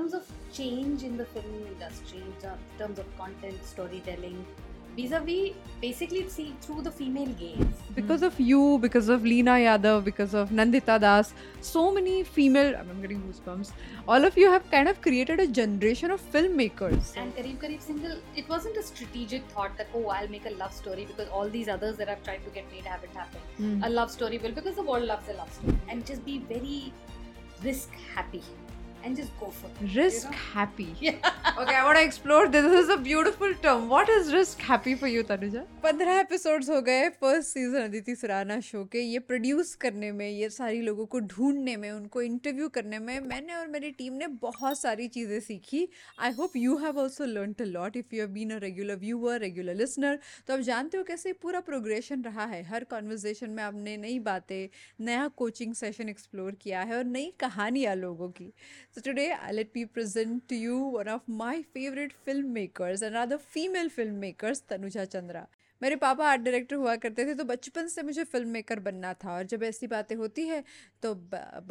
terms of change in the film industry, in terms of content, storytelling, vis-a-vis, basically see through the female gaze. because of you, because of Leena Yadav, because of Nandita Das, so many female, I'm getting goosebumps. All of you have kind of created a generation of filmmakers. And Qarib Qarib Singlle, it wasn't a strategic thought that, oh, I'll make a love story because all these others that I've tried to get made haven't happened. Hmm. A love story will, because the world loves a love story. And just be very risk happy and just go for it. Risk You know? happy. Yeah. Okay, I want to explore this. This is a beautiful term. What is risk happy for you, Tanuja? पंद्रह episodes हो गए first season Aditi Surana show के ये produce करने में ये सारी लोगों को ढूँढने में उनको इंटरव्यू करने में मैंने और मेरी टीम ने बहुत सारी चीज़ें सीखी I hope you have also learn a lot if you have been a regular viewer regular listener तो आप जानते हो कैसे पूरा प्रोग्रेशन रहा है हर कॉन्वर्जेशन में आपने नई बातें नया कोचिंग सेशन एक्सप्लोर किया है और नई कहानियाँ लोगों की So today, let me present to you one of my favorite filmmakers, and rather female filmmakers, Tanuja Chandra. मेरे पापा आर्ट डायरेक्टर हुआ करते थे तो बचपन से मुझे फ़िल्म मेकर बनना था और जब ऐसी बातें होती है तो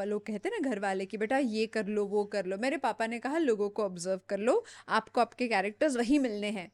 लोग कहते हैं ना घर वाले कि बेटा ये कर लो वो कर लो मेरे पापा ने कहा लोगों को ऑब्ज़र्व कर लो आपको आपके कैरेक्टर्स वही मिलने हैं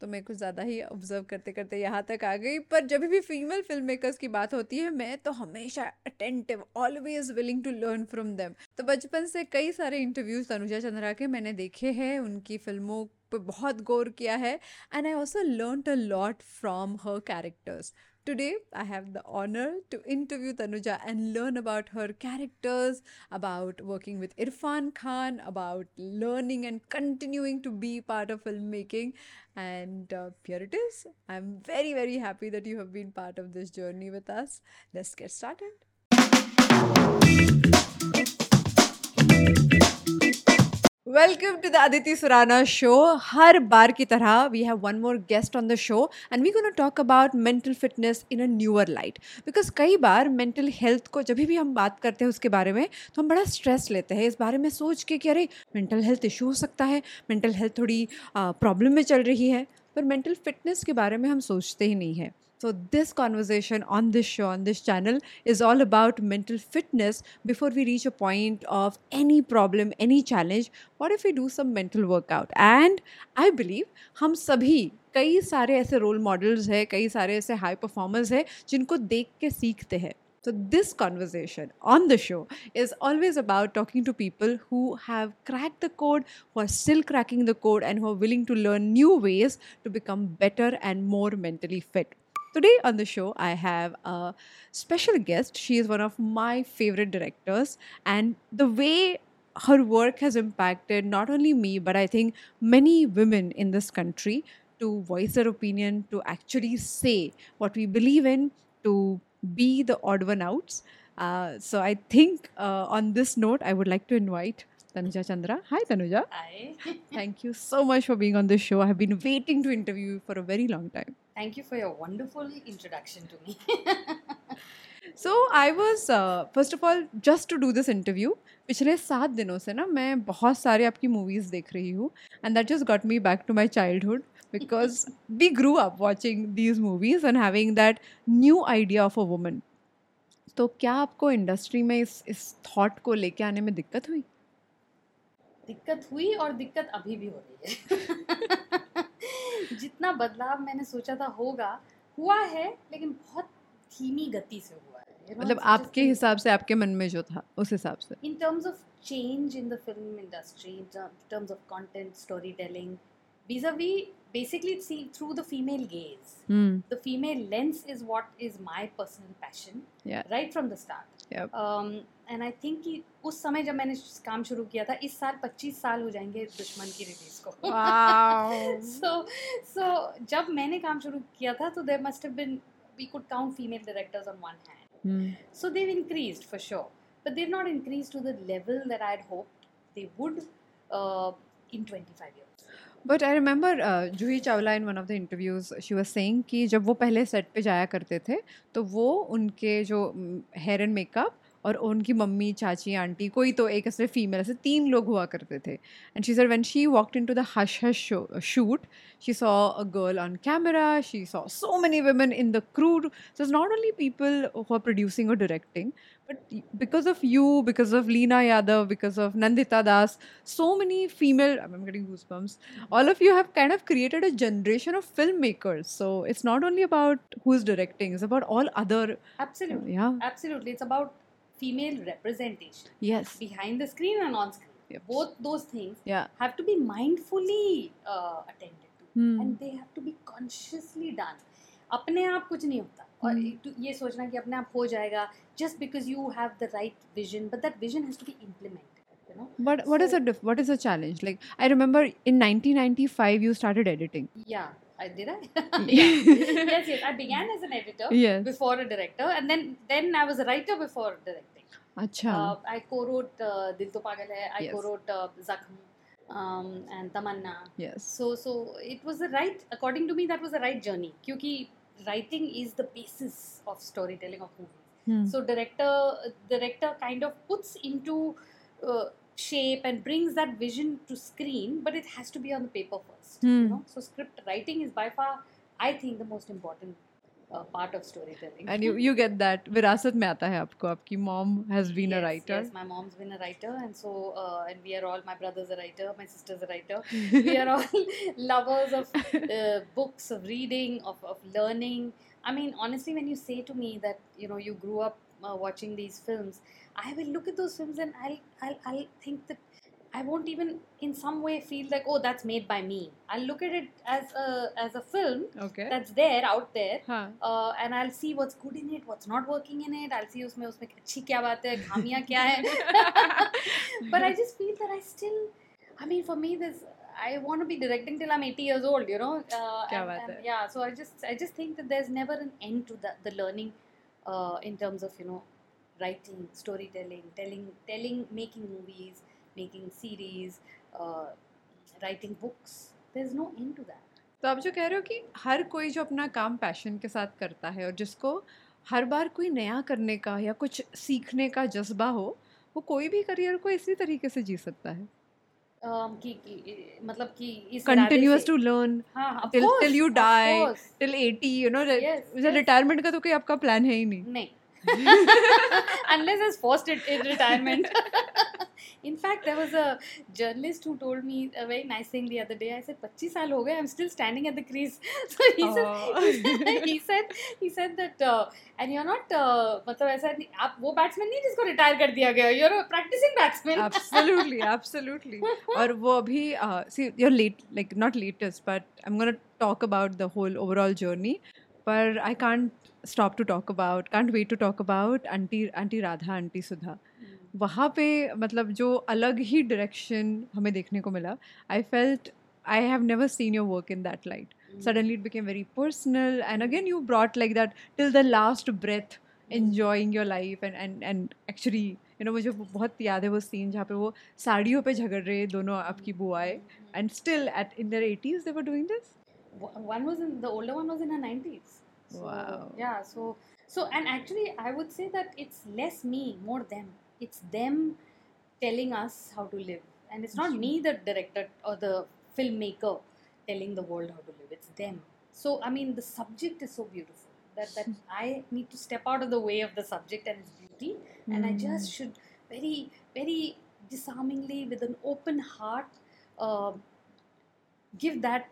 तो मैं कुछ ज़्यादा ही ऑब्ज़र्व करते करते यहाँ तक आ गई। पर जब भी फीमेल फ़िल्म मेकर्स की बात होती है, मैं तो हमेशा attentive always willing to learn from them तो बचपन से कई सारे इंटरव्यूज़ तनुजा चंद्रा के मैंने देखे हैं। उनकी फ़िल्मों पर बहुत गौर किया है। And I also learn a lot from her characters Today, I have the honor to interview Tanuja and learn about her characters, about working with Irrfan Khan, about learning and continuing to be part of filmmaking. And uh, here it is. I'm very, very happy that you have been part of this journey with us. Let's get started. Welcome to the Aditi Surana show हर बार की तरह we have one more guest on the show and we gonna talk about mental fitness in a newer light because कई बार mental health को जब भी हम बात करते हैं उसके बारे में तो हम बड़ा स्ट्रेस लेते हैं। इस बारे में सोच के कि अरे मेंटल हेल्थ इशू हो सकता है मेंटल हेल्थ थोड़ी प्रॉब्लम में चल रही है। पर मेंटल फिटनेस के बारे में हम सोचते ही नहीं हैं। So, this conversation on this show, on this channel, is all about mental fitness before we reach a point of any problem, any challenge. What if we do some mental workout? And I believe हम सभी कई सारे ऐसे role models हैं कई सारे ऐसे high performers हैं जिनको देख के सीखते हैं So, this conversation on the show is always about talking to people who have cracked the code, who are still cracking the code, and who are willing to learn new ways to become better and more mentally fit. Today on the show, I have a special guest. She is one of my favorite directors, and the way her work has impacted not only me, but I think many women in this country to voice their opinion, to actually say what we believe in, to be the odd one outs. Uh, so I think uh, on this note, I would like to invite Tanuja Chandra. Hi, Tanuja. Hi. Thank you so much for being on this show. I have been waiting to interview you for a very long time. Thank you for your wonderful introduction to me. So I was first of all just to do this interview पिछले सात दिनों से ना मैं बहुत सारे आपकी movies देख रही हूँ and that just got me back to my childhood because we grew up watching these movies and having that new idea of a woman तो क्या आपको इंडस्ट्री में इस इस थॉट को लेके आने में दिक्कत हुई दिक्कत हुई और दिक्कत अभी भी हो रही है। जितना बदलाव मैंने सोचा था होगा हुआ है लेकिन बहुत धीमी गति से हुआ है। मतलब आपके हिसाब से आपके मन में जो था उस हिसाब से। In terms of change in the film industry in terms of content storytelling vis-a-vis, basically see through the female gaze. Hmm The female lens is what is my personal passion, Yeah. right from the start. Yep. Um, and I think कि उस समय जब मैंने काम शुरू किया था इस साल 25 साल हो जाएंगे दुश्मन की रिलीज को Wow. so so जब मैंने काम शुरू किया था तो there must have been we could count female directors on one hand hmm so they've increased for sure, but they've not increased to the level that I'd hoped they would uh, in 25 years. but I remember Juhi Chawla in one of the interviews she was saying कि जब वो पहले set पे जाया करते थे तो वो उनके जो हेयर एंड मेकअप और उनकी मम्मी चाची आंटी कोई तो एक ऐसे फीमेल ऐसे तीन लोग हुआ करते थे and she sir when she walked into the Hush Hush shoot she saw a girl on camera she saw not only people who are producing or directing, but because of you, because of Leena Yadav, because of Nandita Das, so many female, I'm getting goosebumps, all of you have kind of created a generation of filmmakers. So it's not only about who's directing, it's about all other. Absolutely. Yeah. Absolutely. It's about female representation yes behind the screen and on screen. Yep. Both those things yeah have to be mindfully uh, attended to. Hmm. and they have to be consciously done अपने आप कुछ नहीं होता और Hmm. एक तो ये सोचना कि अपने आप हो जाएगा just because you have the right vision but that vision has to be implemented you know What what is So- a diff- what is the challenge? Like I remember in 1995 you started editing. yeah I did I? yes, yes. I began as an editor yes. before a director, and then then I was a writer before directing. Acha. Uh, I co-wrote uh, Dil To Pagal Hai. I yes. co-wrote uh, Zakhm um, and Tamanna. Yes. So so it was the right according to me that was the right journey. Because writing is the basis of storytelling of movies. Hmm. So director director kind of puts into uh, shape and brings that vision to screen, but it has to be on the paper first. Mm. You hmm. know? So script writing is by far, I think, the most important uh, part of storytelling. And you, you get that virasat mein aata hai aapko. Aapki mom has been yes, a writer. Yes, my mom's been a writer, and so uh, and we are all my brother's a writer, my sister's a writer. we are all lovers of uh, books, of reading, of of learning. I mean, honestly, when you say to me that you know you grew up uh, watching these films, I will look at those films and I'll I'll, I'll think that. I won't even in some way feel like oh that's made by me. I'll look at it as a as a film okay that's there out there हाँ uh, and I'll see what's good in it, what's not working in it. I'll see उसमें उसमें अच्छी क्या बात है, खामियां क्या है. but I just feel that I still, I mean, for me, this I want to be directing till I'm 80 years old, you know. Uh, क्या and- बात and है. Yeah, so I just I just think that there's never an end to the the learning, uh, in terms of you know, writing, storytelling, telling, telling, making movies, making series, uh, writing books. There's no end to that. तो आप जो कह रहे हो कि हर कोई जो अपना काम पैशन के साथ करता है और जिसको हर बार कोई नया करने का या कुछ सीखने का जज्बा हो वो कोई भी करियर को इसी तरीके से जी सकता है um, कि, कि मतलब कि इस कंटिन्यूअस टू लर्न हाँ, you of die course. till 80 you know Yes, yes. Retirement का तो कोई आपका प्लान है ही नहीं नहीं unless it's forced it in retirement in fact there was a journalist who told me a very nice thing the other day i said 25 साल हो गए i'm still standing at the crease so he oh. said he said he said that uh, and you're not uh, मतलब ऐसा नहीं आप वो batsman नहीं जिसको रिटायर कर दिया गया you're a practicing batsman absolutely absolutely और वो अभी uh, see you're late like not latest but i'm to talk about the whole overall journey पर I can't stop to talk about can't wait to talk about aunty aunty Radha aunty Sudha वहाँ पे मतलब जो अलग ही direction हमें देखने को मिला I felt I have never seen your work in that light suddenly it became very personal and again you brought like that till the last breath enjoying your life and and and actually you know मुझे बहुत याद है वो scene जहाँ पे वो साड़ियों पे झगड़ रहे दोनों आपकी बुआ and still at in their eighties they were doing this one was in the older one was in the 90s wow yeah so so and actually I would say that it's less me more them it's them telling us how to live. And it's not me the director or the filmmaker telling the world how to live. It's them. So i mean the subject is so beautiful that that i need to step out of the way of the subject and its beauty. And i just should very very disarmingly with an open heart uh, give that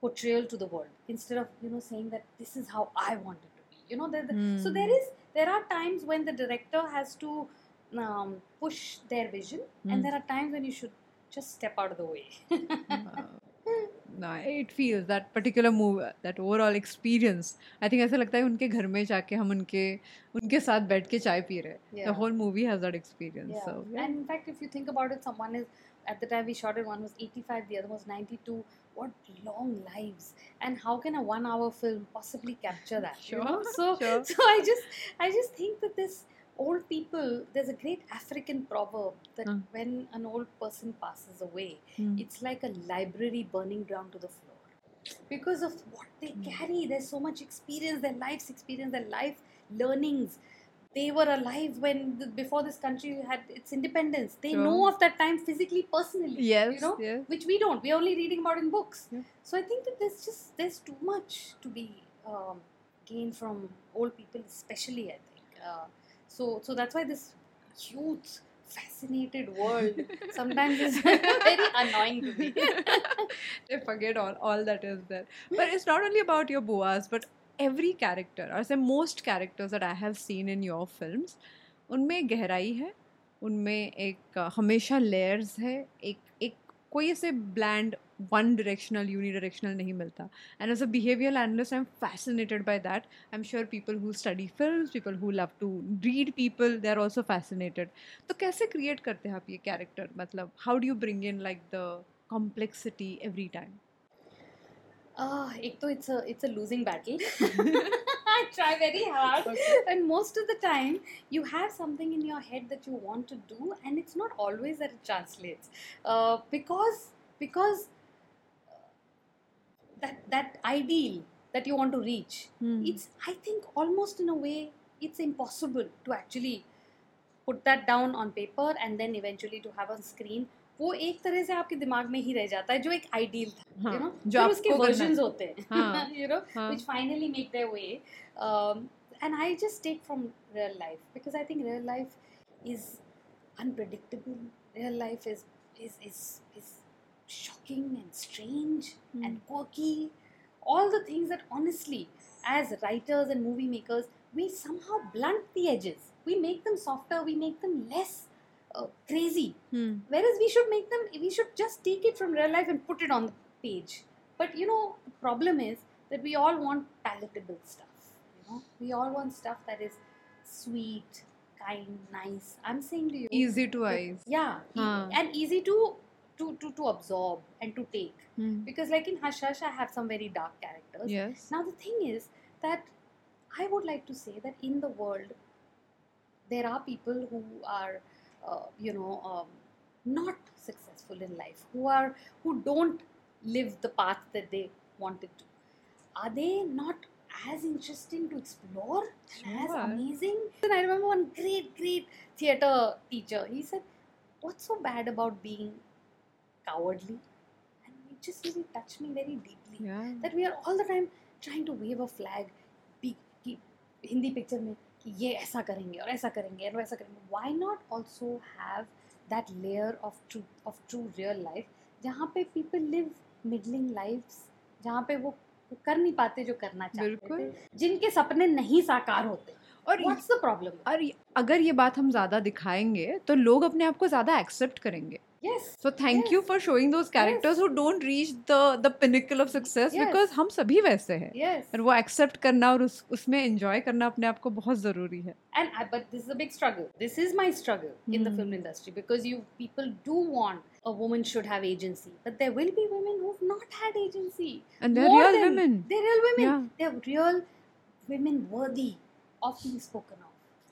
portrayal to the world. Instead of you know saying that this is how I want it to be. You know, there, so there is there are times when the director has to um, push their vision, Hmm. and there are times when you should just step out of the way. no, it feels that particular move that overall experience I think ऐसा लगता है उनके घर में जाके हम उनके उनके साथ बैठ के चाय पी रहे हैं the Yeah. whole movie has that experience yeah. so yeah. And in fact, if you think about it, someone is at the time we shot it, one was 85, the other was 92. What long lives! And how can a one-hour film possibly capture that? you know? Sure, So, sure. so I just, I just think that this old people. There's a great African proverb that Hmm. when an old person passes away, Hmm. it's like a library burning down to the floor because of what they Hmm. carry. There's so much experience, their life's experience, their life learnings they were alive when the, before this country had its independence they Sure. know of that time physically personally Yes, you know yes. which we don't we're only reading about in books Yeah. so i think that there's just there's too much to be um, gained from old people especially i think uh, so so that's why this youth fascinated world sometimes is very annoying to me they forget all, all that is there. But it's not only about your boas, but every character, or say most characters that I have seen in your films, उनमें गहराई है उनमें एक हमेशा layers है एक एक कोई ऐसे bland one directional unidirectional नहीं मिलता। And as a behavioural analyst I am fascinated by that I am sure people who study film people who love to read people they are also fascinated तो कैसे create करते हैं आप ये character मतलब how do you bring in like the complexity every time? Ek to it's a it's a losing battle. I try very hard, and most of the time you have something in your head that you want to do, and it's not always that it translates, uh, because because uh, that that ideal that you want to reach, Hmm. it's I think almost in a way it's impossible to actually put that down on paper and then eventually to have on screen. वो एक तरह से आपके दिमाग में ही रह जाता है जो एक आइडियल था यू नो जो उसके वर्जन होते हैं you know which finally make their way and I just take from real life because I think real life is unpredictable real life is is is is shocking and strange mm. and quirky. All the things that honestly, as writers and movie makers, we somehow blunt the edges. We make them softer, we make them less uh, crazy. Hmm. whereas we should make them we should just take it from real life and put it on the page. But you know the problem is that we all want palatable stuff you know? We all want stuff that is sweet kind nice. I'm saying to you easy to eyes yeah Huh. and easy to to to to absorb and to take. Hmm. because like in hush hush i have some very dark characters. Yes. Now the thing is that I would like to say that in the world there are people who are, uh, you know, um, not successful in life, who are who don't live the path that they wanted to, are they not as interesting to explore sure. as amazing? And I remember one great, great theater teacher. He said, "What's so bad about being cowardly?" And it just really touched me very deeply. Yeah. That we are all the time trying to wave a flag. Big, Hindi picture में कि ये ऐसा करेंगे और ऐसा करेंगे और वैसा करेंगे। Why not also have that layer of true of true real life जहाँ पे पीपल लिव मिडलिंग लाइफ जहाँ पे वो कर नहीं पाते जो करना चाहते बिल्कुल। थे जिनके सपने नहीं साकार होते। और व्हाट्स द प्रॉब्लम और अगर ये बात हम ज़्यादा दिखाएँगे तो लोग अपने आप को ज़्यादा एक्सेप्ट करेंगे। Yes so thank you Yes. For showing those characters who don't reach the the pinnacle of success Yes. Because हम सभी वैसे हैं यस और वो एक्सेप्ट करना और उस उसमें एंजॉय करना अपने आप को बहुत जरूरी है and I, but this is a big struggle this is my struggle in the Hmm. film industry because you people do want a woman should have agency but there will be women who've not had agency And they're More real than- women. they're real women Yeah. they're real women worthy of being spoken of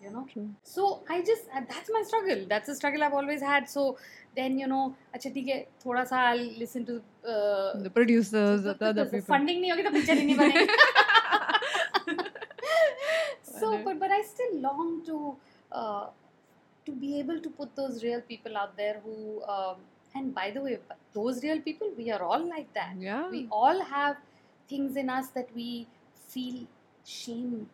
you know? True. so i just uh, that's my struggle. That's a struggle i've always had. So then you know acha theek hai thoda sa i'll listen to uh, the producers the, the, the, the funding nahi hogi to picture nahi banegi. So but but i still long to uh, to be able to put those real people out there who um, and by the way those real people we are all like that. Yeah. We all have things in us that we feel shame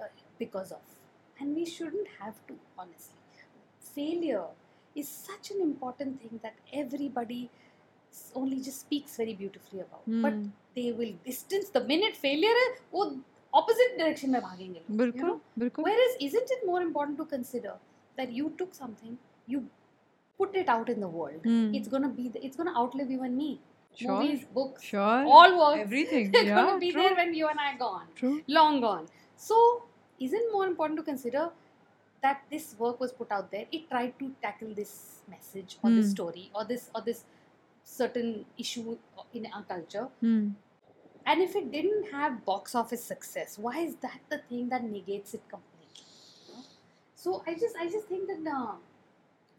uh, because of and we shouldn't have to honestly failure is such an important thing that everybody s- only just speaks very beautifully about but Hmm. they will distance the minute failure है वो opposite direction में भागेंगे लोग, you बिल्कुल know? बिल्कुल Whereas, isn't it more important to consider that you took something, you put it out in the world. Hmm. It's gonna be, the, it's gonna outlive you and me. Sure. Movies, books, Sure. all works. Everything. They're yeah. gonna be true. there when you and I are gone, True. long gone. So, isn't more important to consider that this work was put out there? It tried to tackle this message or this Hmm. story or this or this certain issue in our culture. Hmm. And if it didn't have box office success, why is that the thing that negates it completely? you know? So I just I just think that uh,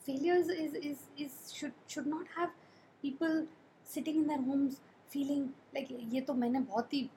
failures is, is is should should not have people sitting in their homes feeling like ये तो मैंने बहुत ही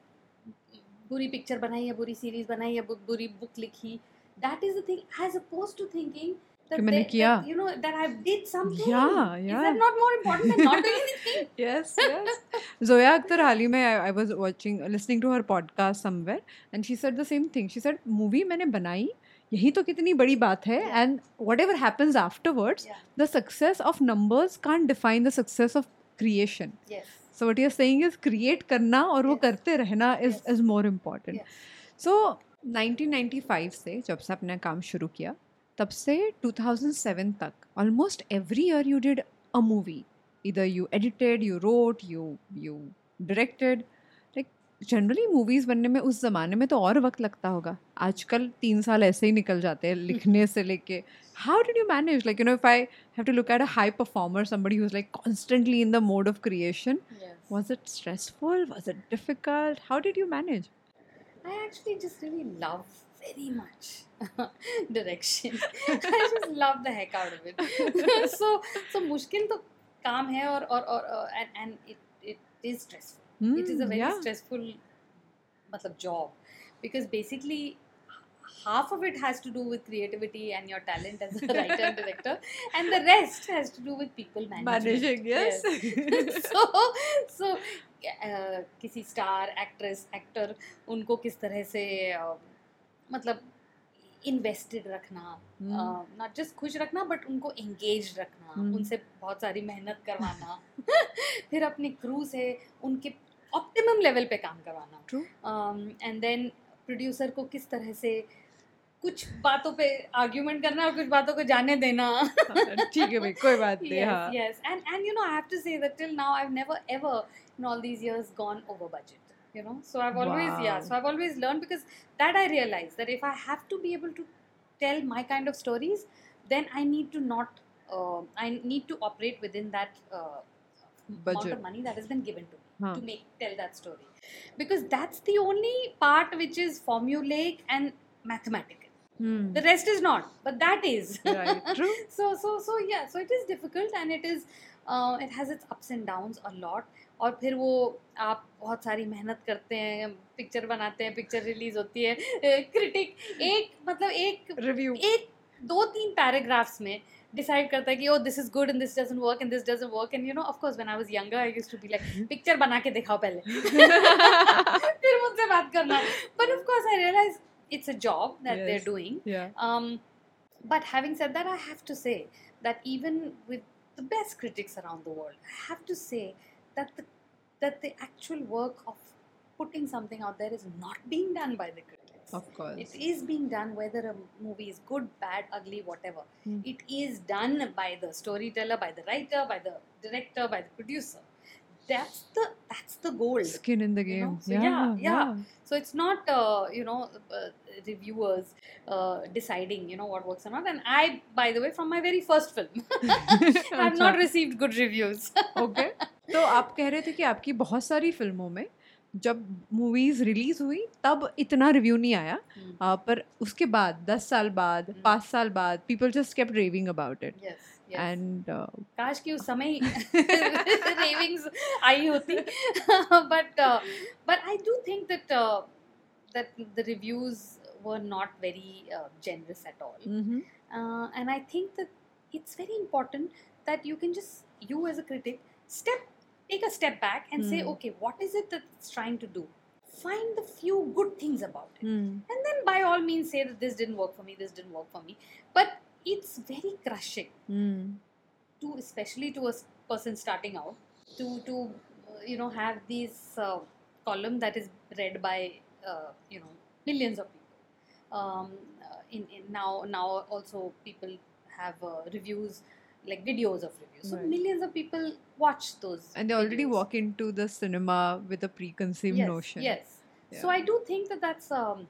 बुरी picture बनाई या बुरी series बनाई या बुरी बुक लिखी। That is the thing as oppose to thinking That मैंने किया। You know that I did something या या is not more important than not doing anything yes yes Zoya Akhtar हाल ही में I was watching listening to her podcast somewhere and she said the same thing she said movie मैंने बनाई यही तो कितनी बड़ी बात है and whatever happens afterwards the success of numbers can't define the success of creation so what you're saying is create करना और वो करते रहना is is more important so 1995 से जब से आपने काम शुरू किया तब से 2007 तक almost every year you did a movie इधर you edited you wrote you you directed generally movies बनने में उस जमाने में तो और वक्त लगता होगा। आजकल तीन साल ऐसे ही निकल जाते हैं लिखने से लेके। How did you manage like you know if I have to look at a high performer somebody like constantly in the mode of creation was it stressful was it difficult how did you manage I actually just really love very much direction I just love the heck out of it so so मुश्किल तो काम है और और and it it is stressful it is a Hmm, very yeah. stressful मतलब job because basically half of it has to do with creativity and your talent as a writer and director and the rest has to do with people management. managing yes, yes. so so uh, किसी star actress actor उनको किस तरह से uh, मतलब invested रखना Hmm. Not just खुश रखना but उनको एंगेज रखना Hmm. उनसे बहुत सारी मेहनत करवाना फिर अपने क्रू से उनके ऑप्टिमम लेवल पे काम करवाना। एंड देन प्रोड्यूसर को किस तरह से कुछ बातों पे आर्ग्यूमेंट करना और कुछ बातों को जाने देना। ठीक है भाई कोई बात नहीं हाँ। Yes and and you know I have to say that till now I have never ever in all these years gone over budget you know so I have always yeah so I have always learn because that I realise that if I have to be able to tell my kind of stories then I need to not I need to operate within that budget money that has been given to Huh. to make tell that story because that's the only part which is formulaic and mathematical. Hmm. The rest is not, but that is. Right, true. so so so yeah so it is difficult and it is uh, it has its ups and downs a lot और फिर वो आप बहुत सारी मेहनत करते हैं picture बनाते हैं पिक्चर रिलीज़ होती है क्रिटिक एक मतलब एक Review. एक दो तीन पैराग्राफ्स में डिसाइड करता है कि oh this is good and this doesn't work and this doesn't work and you know of course when I was younger I used to be like picture बना के दिखाओ पहले फिर मुझसे बात करना but of course I realise it's a job that they are Yes. Doing yeah. um, but having said that, I have to say that even with the best critics around the world, I have to say that the that the actual work of putting something out there is not being done by the critics. Of course. It is being done whether a movie is good, bad, ugly, whatever. Hmm. It is done by the storyteller, by the writer, by the director, by the producer. That's the that's the goal. Skin in the game. You know, so yeah, yeah, yeah. So it's not, uh, you know, uh, reviewers uh, deciding, you know, what works or not. And I, by the way, from my very first film, I've अच्छा. not received good reviews. Okay तो आप कह रहे थे कि आपकी बहुत सारी फ़िल्मों में जब मूवीज़ रिलीज़ हुई तब इतना रिव्यू नहीं आया। hmm. uh, पर उसके बाद दस साल बाद hmm. पाँच साल बाद people just keep raving about it and काश कि उस समय रेविंग्स आई होती। But but I do think that that the reviews were not very generous at all and I think that it's very important that you can just you as a critic step take a step back and say Hmm. okay what is it that it's trying to do find the few good things about it Hmm. and then by all means say that this didn't work for me this didn't work for me but it's very crushing Hmm. to especially to a person starting out to to uh, you know have this uh, column that is read by uh, you know millions of people um, uh, in, in now now also people have uh, reviews like videos of reviews so Right. millions of people watch those And they already videos. walk into the cinema with a preconceived yes, notion. yes so i do think that that's um,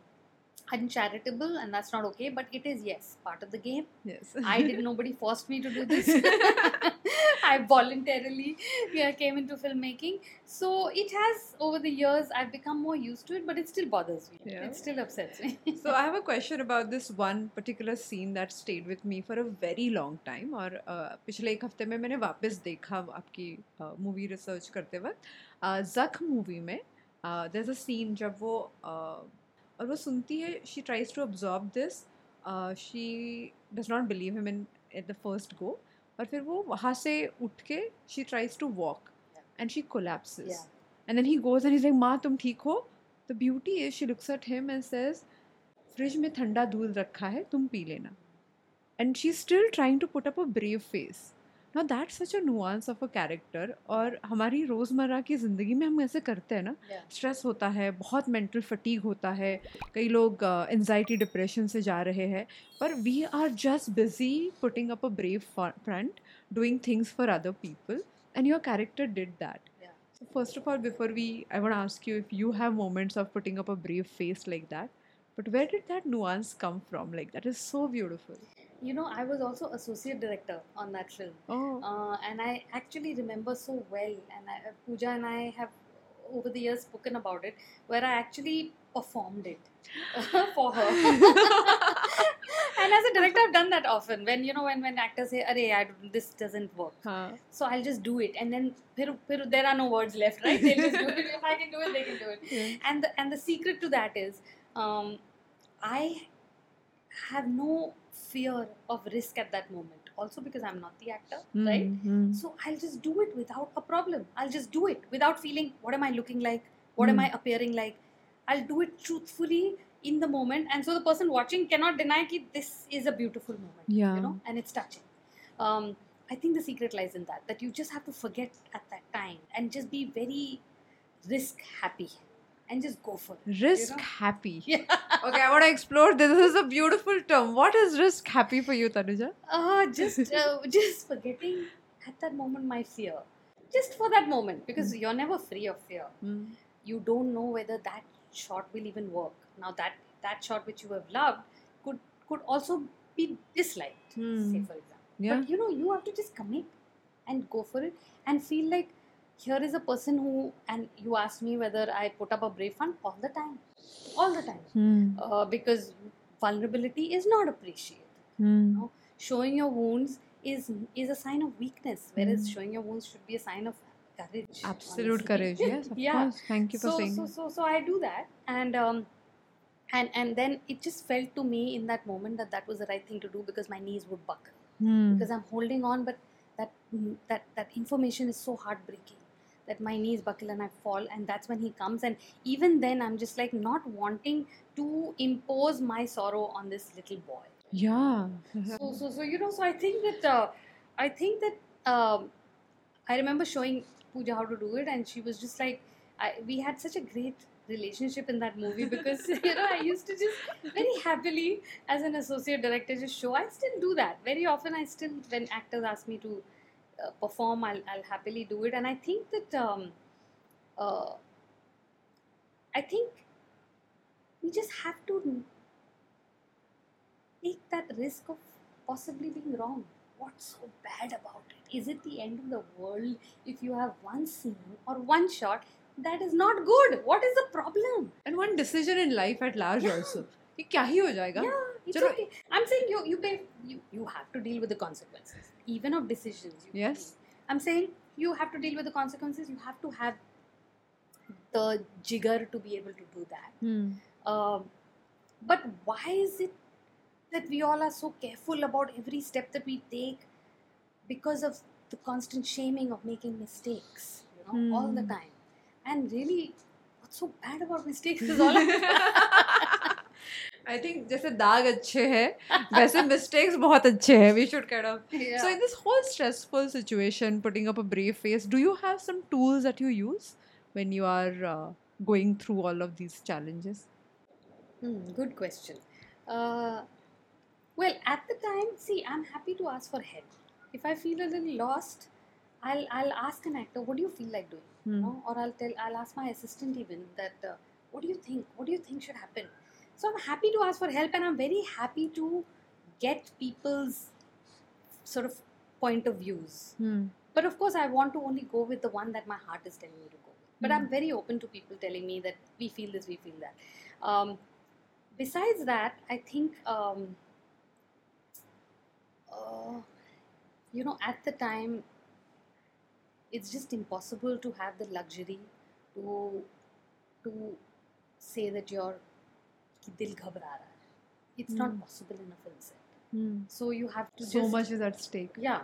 uncharitable and that's not okay but it is yes part of the game Yes. I did nobody forced me to do this. I voluntarily yeah, came into filmmaking. So it has over the years I've become more used to it, but it still bothers me. Yeah. It still upsets me. so I have a question about this one particular scene that stayed with me for a very long time और uh, पिछले एक हफ्ते में मैंने वापस देखा आपकी movie research करते वक्त जख मूवी में देर अ सीन जब वो uh, और वो सुनती है she tries to observe this she does not believe him in at the first go और फिर वो वहाँ से उठ के she tries to walk and she collapse and then he goes and is माँ तुम ठीक हो? The beauty is she looks at him and says fridge में ठंडा दूध रखा है तुम पी लेना. And she still trying to put up a brave face now that such a nuance of a character और हमारी रोज़मर्रा की ज़िंदगी में हम ऐसे करते हैं ना स्ट्रेस होता है बहुत मेंटल फटीग होता है कई लोग एनजाइटी डिप्रेशन से जा रहे हैं पर we are just busy putting up a brave front doing things for other people and your character did that so first of all before we I want ask you if you have moments of putting up a brave face like that but where did that nuance come from like that is so beautiful you know, I was also associate director on that film. Oh. Uh, and I actually remember so well, and I, uh, Pooja and I have over the years spoken about it, where I actually performed it for her. and as a director, I've done that often. When you know, when when actors say, "Arey, this doesn't work," huh. so I'll just do it, and then phir, phir, there are no words left, right? They'll just do it. If I can do it, they can do it. Yeah. And the, and the secret to that is, um, I have no fear of risk at that moment. Also because I'm not the actor, right? Mm, So I'll just do it without a problem. I'll just do it without feeling what am I looking like? What am Hmm. I appearing like? I'll do it truthfully in the moment. And so the person watching cannot deny that this is a beautiful moment. Yeah. You know, and it's touching. Um, I think the secret lies in that, that you just have to forget at that time and just be very risk happy and just go for it. Risk know? happy. Yeah. Okay, I want to explore this. This is a beautiful term. What is risk happy for you, Tanuja? Uh, just uh, just forgetting at that moment my fear. Just for that moment, because you're never free of fear. Mm. You don't know whether that shot will even work. Now that that shot which you have loved could could also be disliked. Say Hmm. for example. Yeah. But you know, you have to just commit and go for it and feel like here is a person who and you asked me whether I put up a brave fund all the time. All the time. Hmm. Uh, because vulnerability is not appreciated Hmm. know, showing your wounds is is a sign of weakness whereas Mm. showing your wounds should be a sign of courage Absolute honestly. courage. Yes, of yeah course. Thank you for so, saying so so so i do that and um and and then it just felt to me in that moment that that was the right thing to do because my knees would buckle Hmm. because i'm holding on but that that that information is so heartbreaking that my knees buckle and i fall and that's when he comes. And even then i'm just like not wanting to impose my sorrow on this little boy. Yeah. so so so you know so i think that uh, i think that um, i remember showing pooja how to do it and she was just like I, we had such a great relationship in that movie because you know i used to just very happily as an associate director just show. I still do that. Very often i still when actors ask me to uh, perform I'll, I'll happily do it and i think that um, uh, i think we just have to take that risk of possibly being wrong. What's so bad about it? Is it the end of the world if you have one scene or one shot that is not good? What is the problem? And one decision in life at large Yeah. also. कि क्या ही हो जाएगा Yeah, it's Chalo. okay. I'm saying you you pay, you you have to deal with the consequences, even of decisions. Yes. I'm saying you have to deal with the consequences. You have to have the jigger to be able to do that. Hmm. Um, but why is it that we all are so careful about every step that we take because of the constant shaming of making mistakes, you know, all the Hmm. time? And really, what's so bad about mistakes is all I think जैसे दाग अच्छे हैं वैसे mistakes बहुत अच्छे हैं we should kind of this whole stressful situation, putting up a brave face, do you have some tools that you use when you are uh, going through all of these challenges? Hmm, good question. Uh, well, at the time, see, I'm happy to ask for help. If I feel a little lost, I'll I'll ask an actor, "What do you feel like doing?" You Hmm. know, or I'll tell I'll ask my assistant even that, uh, "What do you think? What do you think should happen?" So I'm happy to ask for help, and I'm very happy to get people's sort of point of views. Hmm. But of course, I want to only go with the one that my heart is telling me to go with. But I'm Hmm. very open to people telling me that we feel this, we feel that. Um, besides that, I think, um, uh, you know, at the time, it's just impossible to have the luxury to to say that your कि दिल घबरा रहा है it's not Hmm. possible in a film set. Hmm. So you have to So just much is at stake. yeah,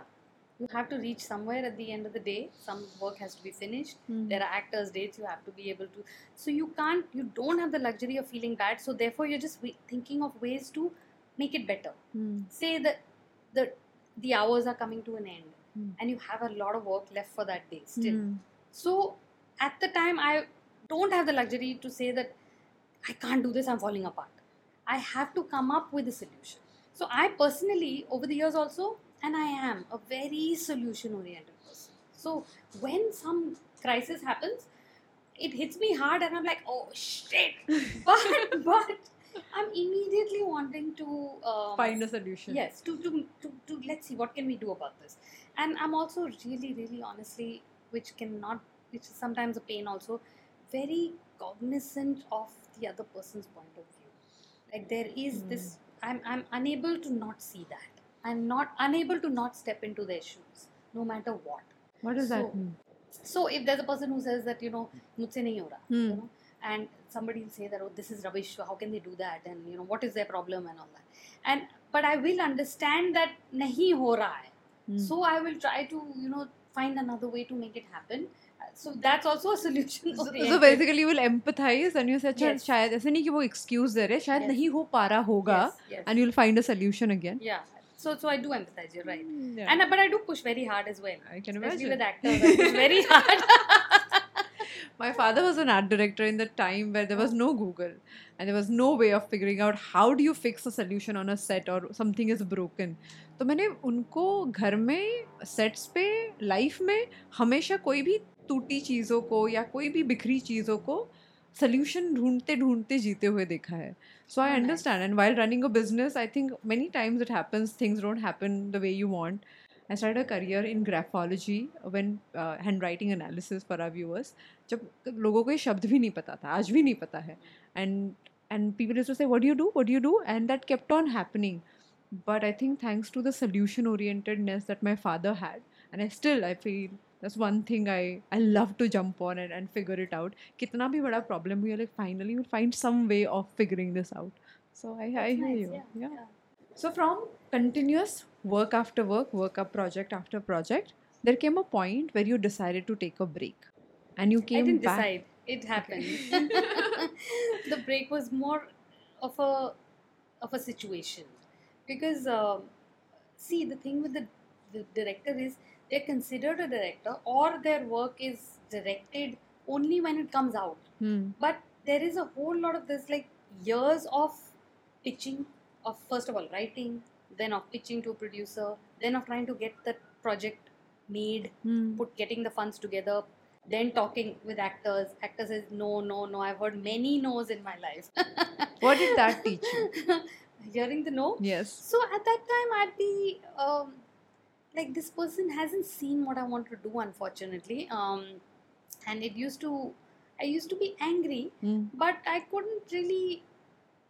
you have to reach somewhere at the end of the day. Some work has to be finished. Hmm. There are actors' dates you have to be able to. So you can't, you don't have the luxury of feeling bad. So therefore, you're just wa- thinking of ways to make it better. Hmm. Say that the the hours are coming to an end, Hmm. and you have a lot of work left for that day still. Hmm. So at the time, I don't have the luxury to say that I can't do this, I'm falling apart. I have to come up with a solution. So I personally, over the years also, and I am a very solution oriented person. So when some crisis happens, it hits me hard and I'm like, oh shit. But, but I'm immediately wanting to um, Find a solution. yes to, to to to let's see what can we do about this and i'm also really really honestly which cannot which is sometimes a pain also very cognizant of the other person's point of view. Like there is Hmm. this i'm i'm unable to not see that. I'm not unable to not step into their shoes no matter what. What does that So- mean? so if there's a person who says that you know mujhse nahi ho raha you know and somebody will say that oh this is rubbish how can they do that? And you know what is their problem and all that? And but i will understand that nahi ho raha hai Hmm. so i will try to you know find another way to make it happen so that's also a solution So, so basically you will empathize and you say अच्छा Yes. शायद ऐसे नहीं कि वो excuse दे रहे शायद Yes. नहीं हो पा रहा होगा yes, yes. and you'll find a solution again yeah so so i do empathize you're right Mm, yeah. and uh, but i do push very hard as well I can especially imagine with actors i push very hard My father was an art director in the time where there was no Google and there was no way of figuring out how do you fix a solution on a set or something is broken. तो मैंने उनको घर में sets पे life में हमेशा कोई भी टूटी चीज़ों को या कोई भी बिखरी चीज़ों को सोल्यूशन ढूंढते ढूंढते जीते हुए देखा है so I Oh, understand and while running a business I think many times it happens things don't happen the way you want I started a career in graphology when uh, handwriting analysis for our viewers. जब लोगों को ये शब्द भी नहीं पता था आज भी नहीं पता है and and people used to say what do you do what do you do and that kept on happening but i think thanks to the solution orientedness that my father had and i still i feel that's one thing I I love to jump on and, and figure it out. Kitna bhi bada problem hui, like finally you'll find some way of figuring this out. So I, I hear nice, you. Yeah, yeah. yeah. So from continuous work after work, work up project after project, there came a point where you decided to take a break, and you came. I didn't back. decide. It happened. Okay. the break was more of a of a situation because uh, see the thing with the, the director is they're considered a director or their work is directed only when it comes out. Hmm. But there is a whole lot of this like years of pitching of first of all writing, then of pitching to a producer, then of trying to get the project made Hmm. put getting the funds together then talking with actors Actors says no no no i've heard many no's in my life What did that teach you? hearing the no Yes. so at that time i'd be um, like this person hasn't seen what i want to do unfortunately um, and it used to i used to be angry Hmm. but i couldn't really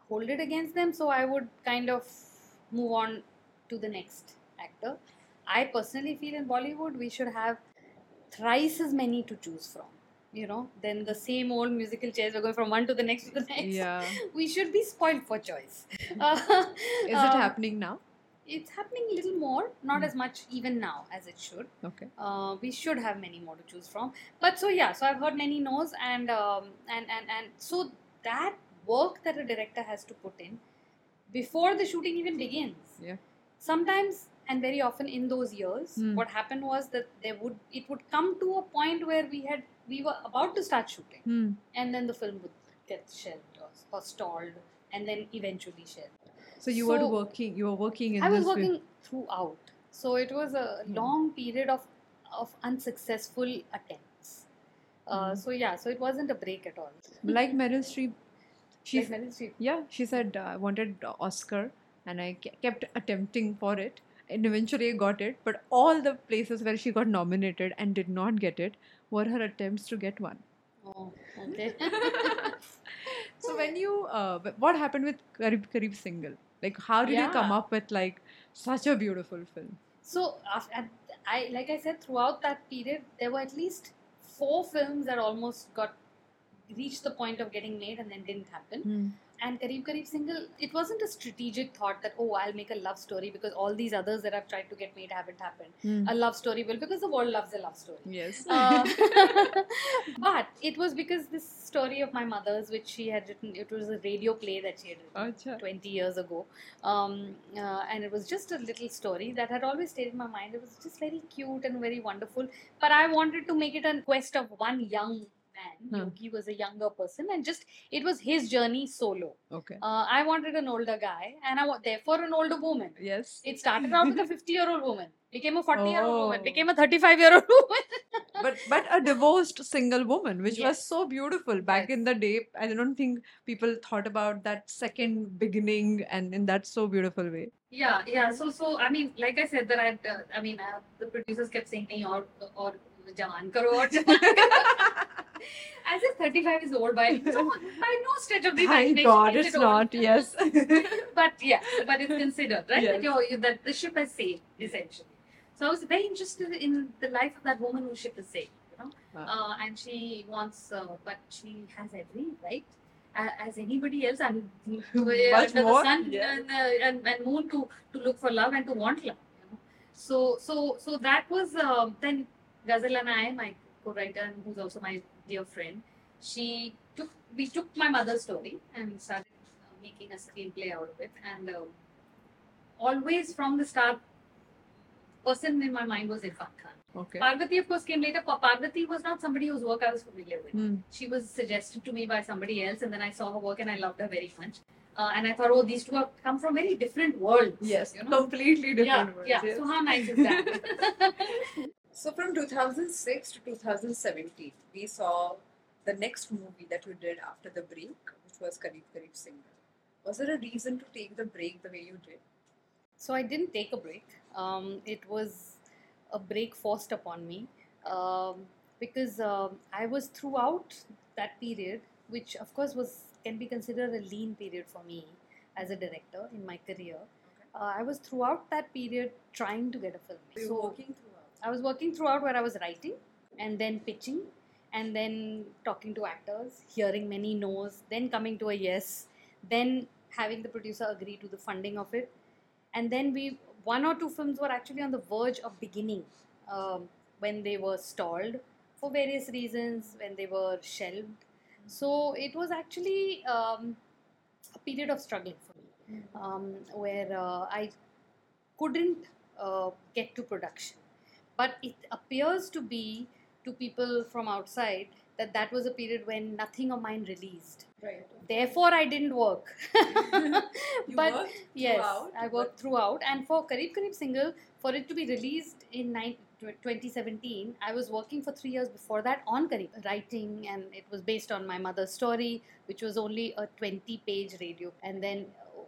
hold it against them so i would kind of move on to the next actor i personally feel in bollywood we should have thrice as many to choose from you know then the same old musical chairs we're going from one to the next to the next Yeah. we should be spoiled for choice uh, Is it um, happening now? It's happening a little more not Hmm. as much even now as it should Okay. uh, we should have many more to choose from but so yeah so i've heard many no's and um, and and and so that work that a director has to put in before the shooting even begins Yeah. sometimes and very often in those years Hmm. what happened was that there would it would come to a point where we had we were about to start shooting Hmm. and then the film would get shelved or, or stalled and then eventually shelved So you were working. You were working in I was this. way. working throughout. So it was a Hmm. long period of of unsuccessful attempts. Uh, Hmm. So yeah, so it wasn't a break at all. Like Meryl Streep. She Like Meryl Streep. yeah she said uh, I wanted Oscar and I kept attempting for it and eventually I got it but all the places where she got nominated and did not get it were her attempts to get one Oh, okay. so when you uh, what happened with Qarib Qarib Singlle like how did you come up with like such a beautiful film so I like I said throughout that period there were at least four films that almost got reached the point of getting made and then didn't happen. and Qarib Qarib Singlle, it wasn't a strategic thought that, oh, I'll make a love story because all these others that I've tried to get made haven't happened. Hmm. A love story will, because the world loves a love story. Yes. Uh, but it was because this story of my mother's, which she had written, it was a radio play that she had written. Acha. 20 years ago. Um, uh, and it was just a little story that had always stayed in my mind. It was just very cute and very wonderful. But I wanted to make it a quest of one young and huh. Yogi was a younger person, and just it was his journey solo. Okay. Uh, I wanted an older guy, and I want therefore an older woman. Yes. It started out with a fifty-year-old woman, became a forty-year-old oh. woman, became a thirty-five-year-old woman. but but a divorced single woman, which yes. was so beautiful back yes. in the day. I don't think people thought about that second beginning, and in that so beautiful way. Yeah, yeah. So so I mean, like I said, that I uh, I mean uh, the producers kept saying, "Nahi or or jawan karo," As if 35 is old by no, by no stretch of the imagination. god it's not yes but yeah, but it's considered right Yes. that you're, that the ship has sailed essentially. So I was very interested in the life of that woman whose ship has sailed, you know, Wow. uh, and she wants, uh, but she has every right. As anybody else, and Much more, the sun yeah. and, uh, and and moon to to look for love and to want love. You know? So so so that was um then Ghazal and I, my co-writer and who's also my dear friend, she took we took my mother's story and started uh, making a screenplay out of it. And um always from the start, person in my mind was Irrfan Khan. okay Parvathy, of course, came later. Parvathy was not somebody whose work I was familiar with. Hmm. She was suggested to me by somebody else, and then I saw her work and I loved her very much. Uh, and I thought, oh, these two have come from very different worlds. yes you know? completely different Yeah, worlds, yeah. yes. So how nice is that? So from 2006 to 2017, we saw the next movie that you did after the break, which was Qarib Qarib Singlle. Was there a reason to take the break the way you did? So I didn't take a break. Um, it was a break forced upon me um, because um, I was throughout that period, which of course was can be considered a lean period for me as a director in my career. Uh, I was throughout that period trying to get a film. So were working throughout. I was working throughout where I was writing and then pitching and then talking to actors, hearing many no's, then coming to a yes, then having the producer agree to the funding of it. And then we, one or two films were actually on the verge of beginning um, when they were stalled for various reasons, when they were shelved. So it was actually um, a period of struggling for me um, where uh, I couldn't uh, get to production. But it appears to be to people from outside that that was a period when nothing of mine released. Right. Therefore, I didn't work. You but worked yes, throughout, I worked throughout. And for Qarib Qarib Singlle, for it to be released in nine, 2017, I was working for three years before that on Qarib, writing, and it was based on my mother's story, which was only a 20 page radio. And then